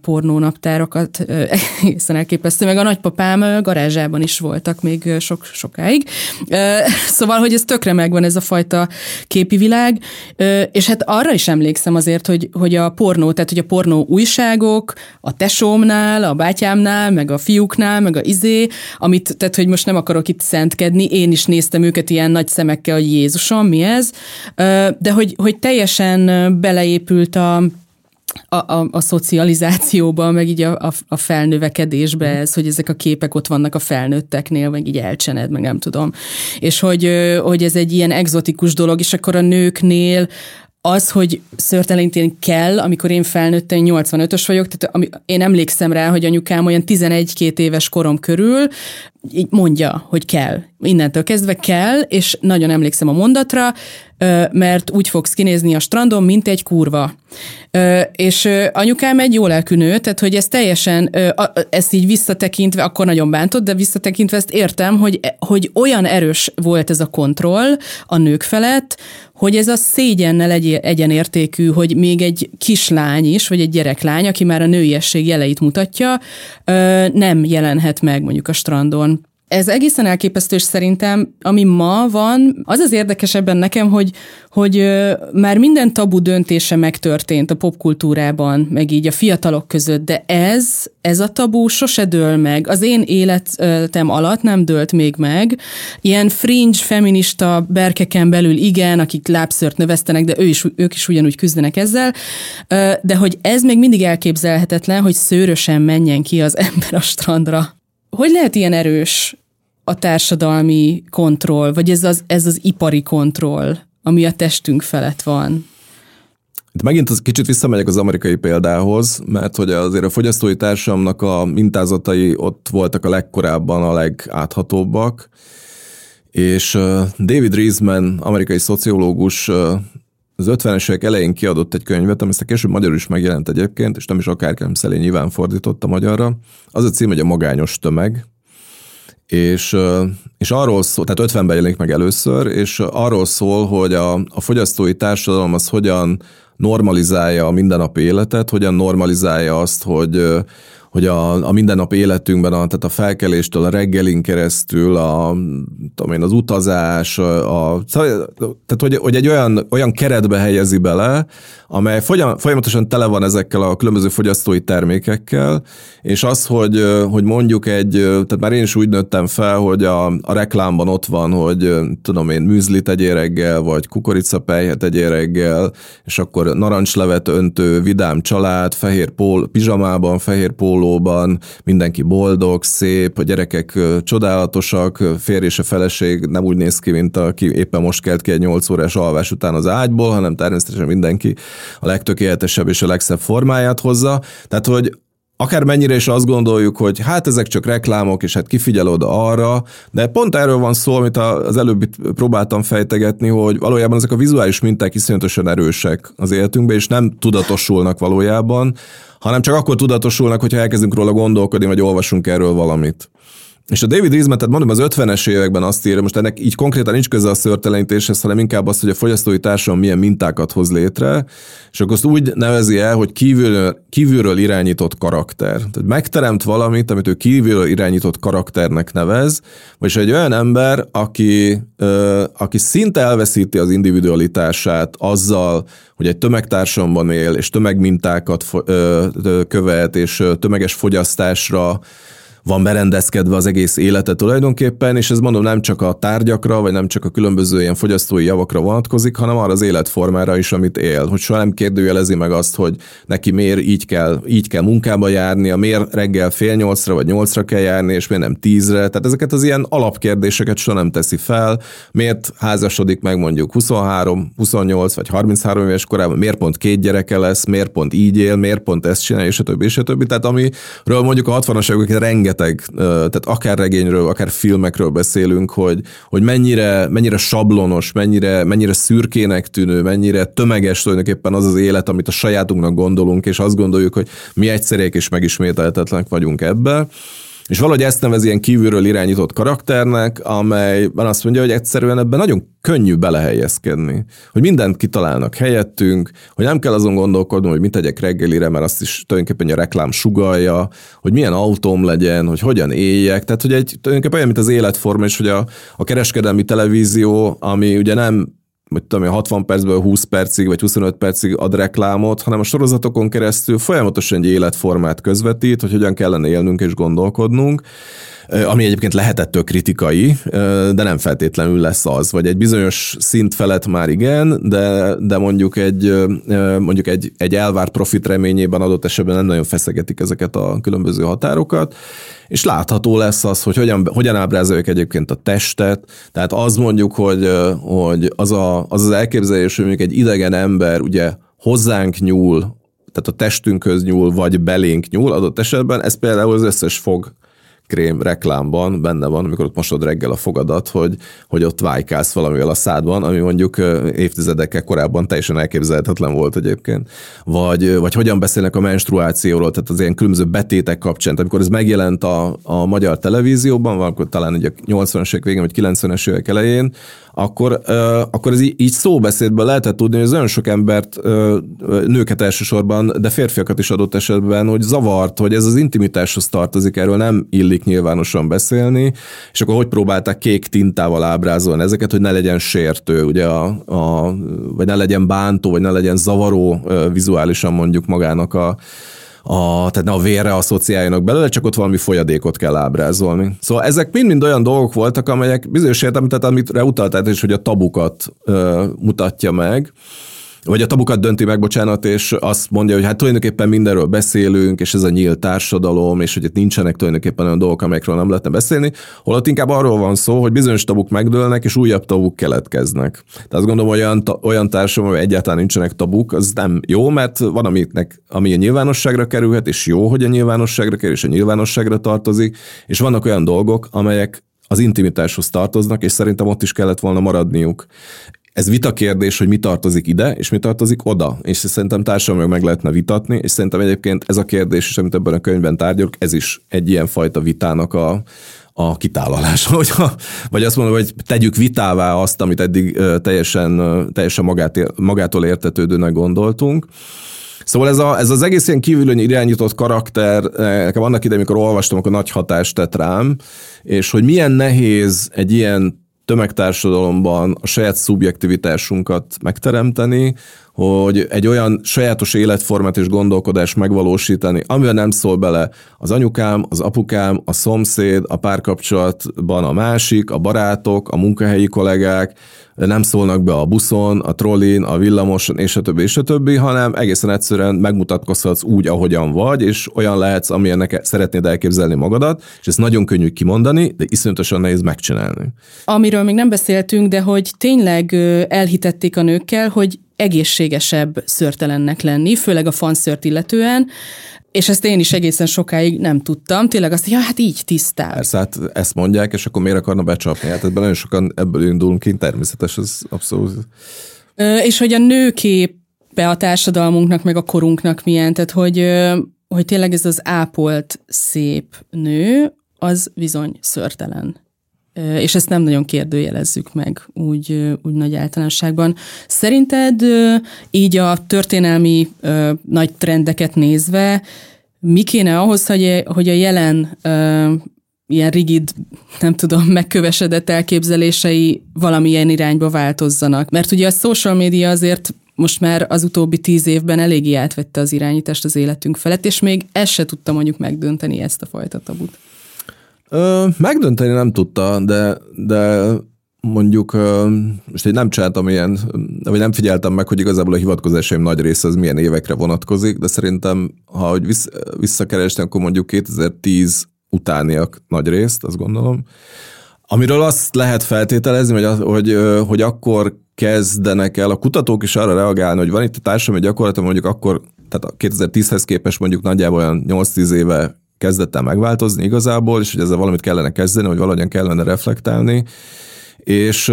pornónaptárokat, egészen elképesztő, meg a nagypapám garázsában is voltak még sok, sokáig. Szóval, hogy ez tökre megvan ez a fajta képi világ, és hát arra is emlékszem azért, hogy, hogy a pornó, tehát hogy a pornó újságok, a tesómnál, a bátyámnál, meg a fiúknál, meg a izé, amit, tehát hogy most nem akarok itt szentkedni, én is néztem őket ilyen nagy szemekkel, hogy Jézusom, mi ez, de hogy, hogy teljesen beleépült a a, a, a szocializációba, meg így a, a, a felnövekedésbe ez, hogy ezek a képek ott vannak a felnőtteknél, meg így elcsened, meg nem tudom. És hogy, hogy ez egy ilyen egzotikus dolog, és akkor a nőknél az, hogy szörteleníteni kell, amikor én felnőttem, 85-ös vagyok, tehát ami, én emlékszem rá, hogy anyukám olyan 11-2 éves korom körül így mondja, hogy kell. Innentől kezdve kell, és nagyon emlékszem a mondatra, mert úgy fogsz kinézni a strandon, mint egy kurva. És anyukám egy jó lelkű nő, tehát hogy ez teljesen, ezt így visszatekintve, akkor nagyon bántott, de visszatekintve ezt értem, hogy, hogy olyan erős volt ez a kontroll a nők felett, hogy ez a szégyennel egy, egyenértékű, hogy még egy kislány is, vagy egy gyereklány, aki már a nőiesség jeleit mutatja, nem jelenhet meg mondjuk a strandon Ez egészen elképesztő, és szerintem, ami ma van, az az érdekesebben nekem, hogy, hogy már minden tabu döntése megtörtént a popkultúrában, meg így a fiatalok között, de ez, ez a tabu sose dől meg. Az én életem alatt nem dőlt még meg. Ilyen fringe, feminista berkeken belül igen, akik lábszört növesztenek, de ő is, ők is ugyanúgy küzdenek ezzel, de hogy ez még mindig elképzelhetetlen, hogy szőrösen menjen ki az ember a strandra. Hogy lehet ilyen erős a társadalmi kontroll, vagy ez az, ez az ipari kontroll, ami a testünk felett van? Itt megint az kicsit visszamegyek az amerikai példához, mert hogy azért a fogyasztói társadalomnak a mintázatai ott voltak a legkorábban a legáthatóbbak, és David Riesman, amerikai szociológus az 50-es évek elején kiadott egy könyvet, ami aztán később magyarul is megjelent egyébként, és nem is akárkem szelén nyilván fordította magyarra. Az a cím, hogy a magányos tömeg, és, és arról szól, tehát 50-ben jelenik meg először, és arról szól, hogy a, a fogyasztói társadalom az hogyan normalizálja a mindennapi életet, hogyan normalizálja azt, hogy hogy a, a mindennap életünkben, a, tehát a felkeléstől, a reggelin keresztül, a, tudom én, az utazás, a, a, tehát hogy, hogy egy olyan, olyan keretbe helyezi bele, amely folyamatosan tele van ezekkel a különböző fogyasztói termékekkel, és az, hogy, hogy mondjuk egy, tehát már én is úgy nőttem fel, hogy a, a reklámban ott van, hogy tudom én, műzli tegyél reggel, vagy kukoricapelyhet tegyél reggel, és akkor narancslevet öntő, vidám család, fehér pól, pizsamában, fehér pólóban, mindenki boldog, szép, a gyerekek csodálatosak, férj és a feleség nem úgy néz ki, mint aki éppen most kelt ki egy 8 órás alvás után az ágyból, hanem természetesen mindenki a legtökéletesebb és a legszebb formáját hozza. Tehát, hogy akár mennyire is azt gondoljuk, hogy hát ezek csak reklámok, és hát kifigyel oda arra, de pont erről van szó, amit az előbb próbáltam fejtegetni, hogy valójában ezek a vizuális minták iszonyatosan erősek az életünkben, és nem tudatosulnak valójában, hanem csak akkor tudatosulnak, hogyha elkezdünk róla gondolkodni, vagy olvasunk erről valamit. És a David Riesman, tehát mondom, az 50-es években azt írja, most ennek így konkrétan nincs köze a szörtelenítéshez, hanem inkább azt, hogy a fogyasztói társadalom milyen mintákat hoz létre, és akkor azt úgy nevezi el, hogy kívülről, kívülről irányított karakter. Tehát megteremt valamit, amit ő kívülről irányított karakternek nevez, vagyis egy olyan ember, aki, ö, aki szinte elveszíti az individualitását azzal, hogy egy tömegtársamban él, és tömegmintákat ö, követ, és tömeges fogyasztásra van berendezkedve az egész élete tulajdonképpen, és ez mondom nem csak a tárgyakra, vagy nem csak a különböző ilyen fogyasztói javakra vonatkozik, hanem arra az életformára is, amit él. Hogy soha nem kérdőjelezi meg azt, hogy neki miért így kell, így kell munkába járnia, miért reggel fél nyolcra vagy nyolcra kell járni, és miért nem tízre. Tehát ezeket az ilyen alapkérdéseket soha nem teszi fel. Miért házasodik meg mondjuk 23, 28 vagy 33 éves korában, miért pont két gyereke lesz, miért pont így él, miért pont ezt csinál, és a többi, és a többi. Tehát amiről mondjuk a 60-as évek rengeteg rengeteg, tehát akár regényről, akár filmekről beszélünk, hogy, hogy mennyire, mennyire sablonos, mennyire, mennyire szürkének tűnő, mennyire tömeges tulajdonképpen az az élet, amit a sajátunknak gondolunk, és azt gondoljuk, hogy mi egyszerűek és megismételhetetlenek vagyunk ebbe. És valahogy ezt nevez ilyen kívülről irányított karakternek, amelyben azt mondja, hogy egyszerűen ebben nagyon könnyű belehelyezkedni. Hogy mindent kitalálnak helyettünk, hogy nem kell azon gondolkodnom, hogy mit tegyek reggelire, mert azt is tulajdonképpen a reklám sugalja, hogy milyen autóm legyen, hogy hogyan éljek. Tehát, hogy egy tulajdonképpen olyan, mint az életforma, és hogy a, a kereskedelmi televízió, ami ugye nem hogy tudom, 60 percből 20 percig vagy 25 percig ad reklámot, hanem a sorozatokon keresztül folyamatosan egy életformát közvetít, hogy hogyan kellene élnünk és gondolkodnunk ami egyébként lehetettől kritikai, de nem feltétlenül lesz az, vagy egy bizonyos szint felett már igen, de, de mondjuk egy, mondjuk egy, egy elvárt profit reményében adott esetben nem nagyon feszegetik ezeket a különböző határokat, és látható lesz az, hogy hogyan, hogyan ábrázoljuk egyébként a testet, tehát az mondjuk, hogy, hogy az, a, az az elképzelés, hogy mondjuk egy idegen ember ugye hozzánk nyúl, tehát a testünkhöz nyúl, vagy belénk nyúl adott esetben, ez például az összes fog krém reklámban benne van, amikor ott mosod reggel a fogadat, hogy, hogy ott vájkálsz valamivel a szádban, ami mondjuk évtizedekkel korábban teljesen elképzelhetetlen volt egyébként. Vagy, vagy hogyan beszélnek a menstruációról, tehát az ilyen különböző betétek kapcsán. Tehát amikor ez megjelent a, a magyar televízióban, akkor talán ugye a 80-as évek végén, vagy 90-es évek elején, akkor, akkor ez így, így szóbeszédből lehetett tudni, hogy ez nagyon sok embert, nőket elsősorban, de férfiakat is adott esetben, hogy zavart, hogy ez az intimitáshoz tartozik, erről nem illik illik nyilvánosan beszélni, és akkor hogy próbálták kék tintával ábrázolni ezeket, hogy ne legyen sértő, ugye a, a, vagy ne legyen bántó, vagy ne legyen zavaró vizuálisan mondjuk magának a, a, tehát ne a vérre asszociáljanak belőle, csak ott valami folyadékot kell ábrázolni. Szóval ezek mind-mind olyan dolgok voltak, amelyek bizonyos értelemben, tehát amit utaltál, és hogy a tabukat ö, mutatja meg, vagy a tabukat dönti meg, bocsánat, és azt mondja, hogy hát tulajdonképpen mindenről beszélünk, és ez a nyílt társadalom, és hogy itt nincsenek tulajdonképpen olyan dolgok, amelyekről nem lehetne beszélni, holott inkább arról van szó, hogy bizonyos tabuk megdőlnek, és újabb tabuk keletkeznek. Tehát azt gondolom, hogy olyan, olyan társadalom, hogy egyáltalán nincsenek tabuk, az nem jó, mert van, amiknek, ami a nyilvánosságra kerülhet, és jó, hogy a nyilvánosságra kerül, és a nyilvánosságra tartozik, és vannak olyan dolgok, amelyek az intimitáshoz tartoznak, és szerintem ott is kellett volna maradniuk ez vita kérdés, hogy mi tartozik ide, és mi tartozik oda. És szerintem társadalmilag meg lehetne vitatni, és szerintem egyébként ez a kérdés is, amit ebben a könyvben tárgyalok, ez is egy ilyen fajta vitának a, a kitálalása, hogyha, vagy azt mondom, hogy tegyük vitává azt, amit eddig teljesen, teljesen magát, magától értetődőnek gondoltunk. Szóval ez, a, ez az egész ilyen kívülön irányított karakter, nekem annak idején, amikor olvastam, akkor nagy hatást tett rám, és hogy milyen nehéz egy ilyen tömegtársadalomban a saját szubjektivitásunkat megteremteni, hogy egy olyan sajátos életformát és gondolkodást megvalósítani, amivel nem szól bele az anyukám, az apukám, a szomszéd, a párkapcsolatban a másik, a barátok, a munkahelyi kollégák, nem szólnak be a buszon, a trollin, a villamoson, és a többi, és a többi, hanem egészen egyszerűen megmutatkozhatsz úgy, ahogyan vagy, és olyan lehetsz, amilyennek szeretnéd elképzelni magadat, és ezt nagyon könnyű kimondani, de iszonyatosan nehéz megcsinálni. Amiről még nem beszéltünk, de hogy tényleg elhitették a nőkkel, hogy egészségesebb szörtelennek lenni, főleg a fanszört illetően, és ezt én is egészen sokáig nem tudtam. Tényleg azt, hogy ja, hát így tisztább. Persze, hát ezt mondják, és akkor miért akarna becsapni? Hát ebben nagyon sokan ebből indulunk ki, természetes, ez abszolút. Ö, és hogy a nőképe a társadalmunknak, meg a korunknak milyen, tehát hogy, hogy tényleg ez az ápolt, szép nő, az bizony szörtelen és ezt nem nagyon kérdőjelezzük meg úgy, úgy nagy általánosságban. Szerinted így a történelmi nagy trendeket nézve mi kéne ahhoz, hogy, a jelen ilyen rigid, nem tudom, megkövesedett elképzelései valamilyen irányba változzanak? Mert ugye a social media azért most már az utóbbi tíz évben eléggé átvette az irányítást az életünk felett, és még ezt se tudta mondjuk megdönteni ezt a fajta tabut. Ö, megdönteni nem tudta, de, de mondjuk most én nem csináltam ilyen, vagy nem figyeltem meg, hogy igazából a hivatkozásaim nagy része az milyen évekre vonatkozik, de szerintem, ha hogy vissz, visszakeresni, akkor mondjuk 2010 utániak nagy részt, azt gondolom. Amiről azt lehet feltételezni, hogy, hogy, hogy akkor kezdenek el a kutatók is arra reagálni, hogy van itt a társadalmi gyakorlatom, mondjuk akkor, tehát a 2010-hez képest mondjuk nagyjából olyan 8-10 éve kezdett el megváltozni igazából, és hogy ezzel valamit kellene kezdeni, hogy valahogyan kellene reflektálni. És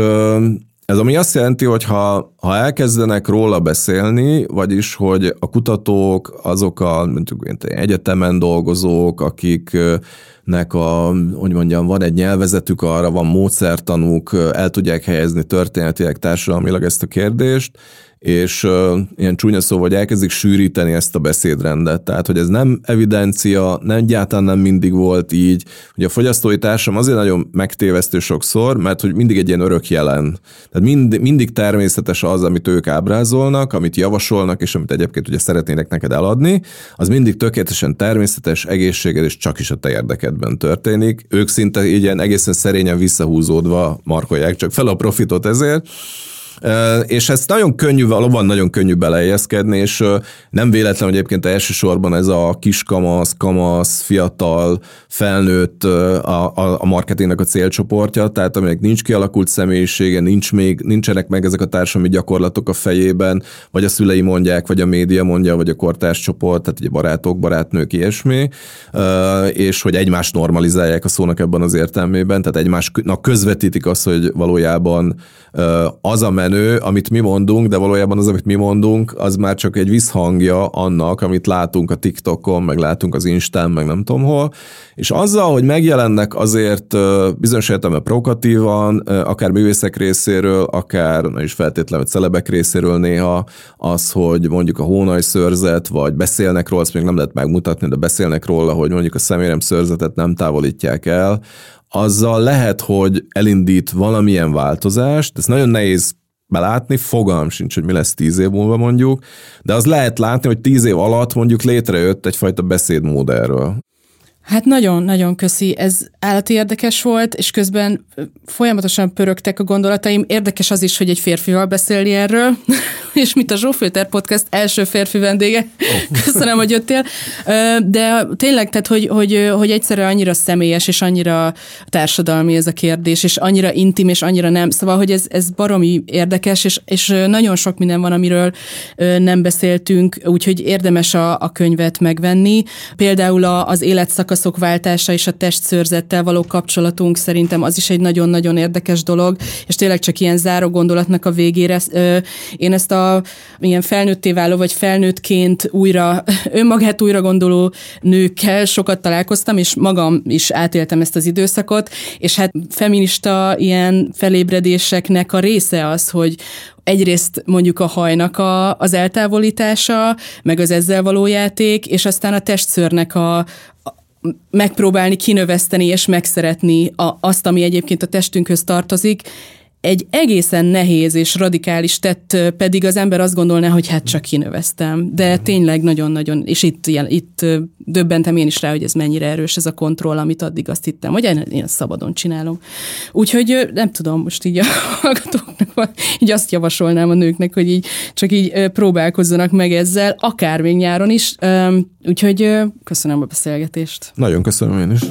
ez ami azt jelenti, hogy ha, ha elkezdenek róla beszélni, vagyis, hogy a kutatók, azok a mondjuk, egyetemen dolgozók, akiknek a, hogy mondjam, van egy nyelvezetük arra, van módszertanuk, el tudják helyezni történetileg, társadalmilag ezt a kérdést, és uh, ilyen csúnya szó, hogy elkezdik sűríteni ezt a beszédrendet. Tehát, hogy ez nem evidencia, nem egyáltalán nem mindig volt így. Ugye a fogyasztói társam azért nagyon megtévesztő sokszor, mert hogy mindig egy ilyen örök jelen. Tehát mind, mindig természetes az, amit ők ábrázolnak, amit javasolnak, és amit egyébként ugye szeretnének neked eladni, az mindig tökéletesen természetes, egészséges, és csak is a te érdekedben történik. Ők szinte ilyen egészen szerényen visszahúzódva markolják csak fel a profitot ezért, és ezt nagyon könnyű, valóban nagyon könnyű belejeszkedni, és nem véletlen, hogy egyébként elsősorban ez a kiskamasz, kamasz, fiatal, felnőtt a, a, a marketingnek a célcsoportja, tehát aminek nincs kialakult személyisége, nincs még, nincsenek meg ezek a társadalmi gyakorlatok a fejében, vagy a szülei mondják, vagy a média mondja, vagy a kortárs csoport, tehát ugye barátok, barátnők, ilyesmi, és hogy egymást normalizálják a szónak ebben az értelmében, tehát egymásnak közvetítik azt, hogy valójában az a menő, amit mi mondunk, de valójában az, amit mi mondunk, az már csak egy visszhangja annak, amit látunk a TikTokon, meg látunk az Instán, meg nem tudom hol, és azzal, hogy megjelennek azért bizonyos értelemben provokatívan, akár művészek részéről, akár na is feltétlenül celebek részéről néha az, hogy mondjuk a hónaj szőrzet, vagy beszélnek róla, azt még nem lehet megmutatni, de beszélnek róla, hogy mondjuk a szemérem szőrzetet nem távolítják el, azzal lehet, hogy elindít valamilyen változást, ez nagyon nehéz belátni, fogalm sincs, hogy mi lesz tíz év múlva mondjuk, de az lehet látni, hogy tíz év alatt mondjuk létrejött egyfajta beszédmód erről. Hát nagyon-nagyon köszi, ez állati érdekes volt, és közben folyamatosan pörögtek a gondolataim. Érdekes az is, hogy egy férfival beszélni erről, és mit a Zsófilter Podcast első férfi vendége. Oh. Köszönöm, hogy jöttél. De tényleg, tehát, hogy, hogy, hogy egyszerre annyira személyes, és annyira társadalmi ez a kérdés, és annyira intim, és annyira nem. Szóval, hogy ez, ez baromi érdekes, és, és nagyon sok minden van, amiről nem beszéltünk, úgyhogy érdemes a, a könyvet megvenni. Például az életszak szakaszok váltása és a testszőrzettel való kapcsolatunk szerintem az is egy nagyon-nagyon érdekes dolog, és tényleg csak ilyen záró gondolatnak a végére én ezt a ilyen felnőtté váló, vagy felnőttként újra, önmagát újra gondoló nőkkel sokat találkoztam, és magam is átéltem ezt az időszakot, és hát feminista ilyen felébredéseknek a része az, hogy, egyrészt mondjuk a hajnak a, az eltávolítása, meg az ezzel való játék, és aztán a testszörnek a, megpróbálni kinöveszteni és megszeretni a, azt, ami egyébként a testünkhöz tartozik, egy egészen nehéz és radikális tett pedig az ember azt gondolná, hogy hát csak kinöveztem. De mhm. tényleg nagyon-nagyon, és itt, ilyen, itt döbbentem én is rá, hogy ez mennyire erős ez a kontroll, amit addig azt hittem, hogy én, én szabadon csinálom. Úgyhogy nem tudom, most így a hallgatóknak, így azt javasolnám a nőknek, hogy így csak így próbálkozzanak meg ezzel, akár még nyáron is. Úgyhogy köszönöm a beszélgetést. Nagyon köszönöm én is.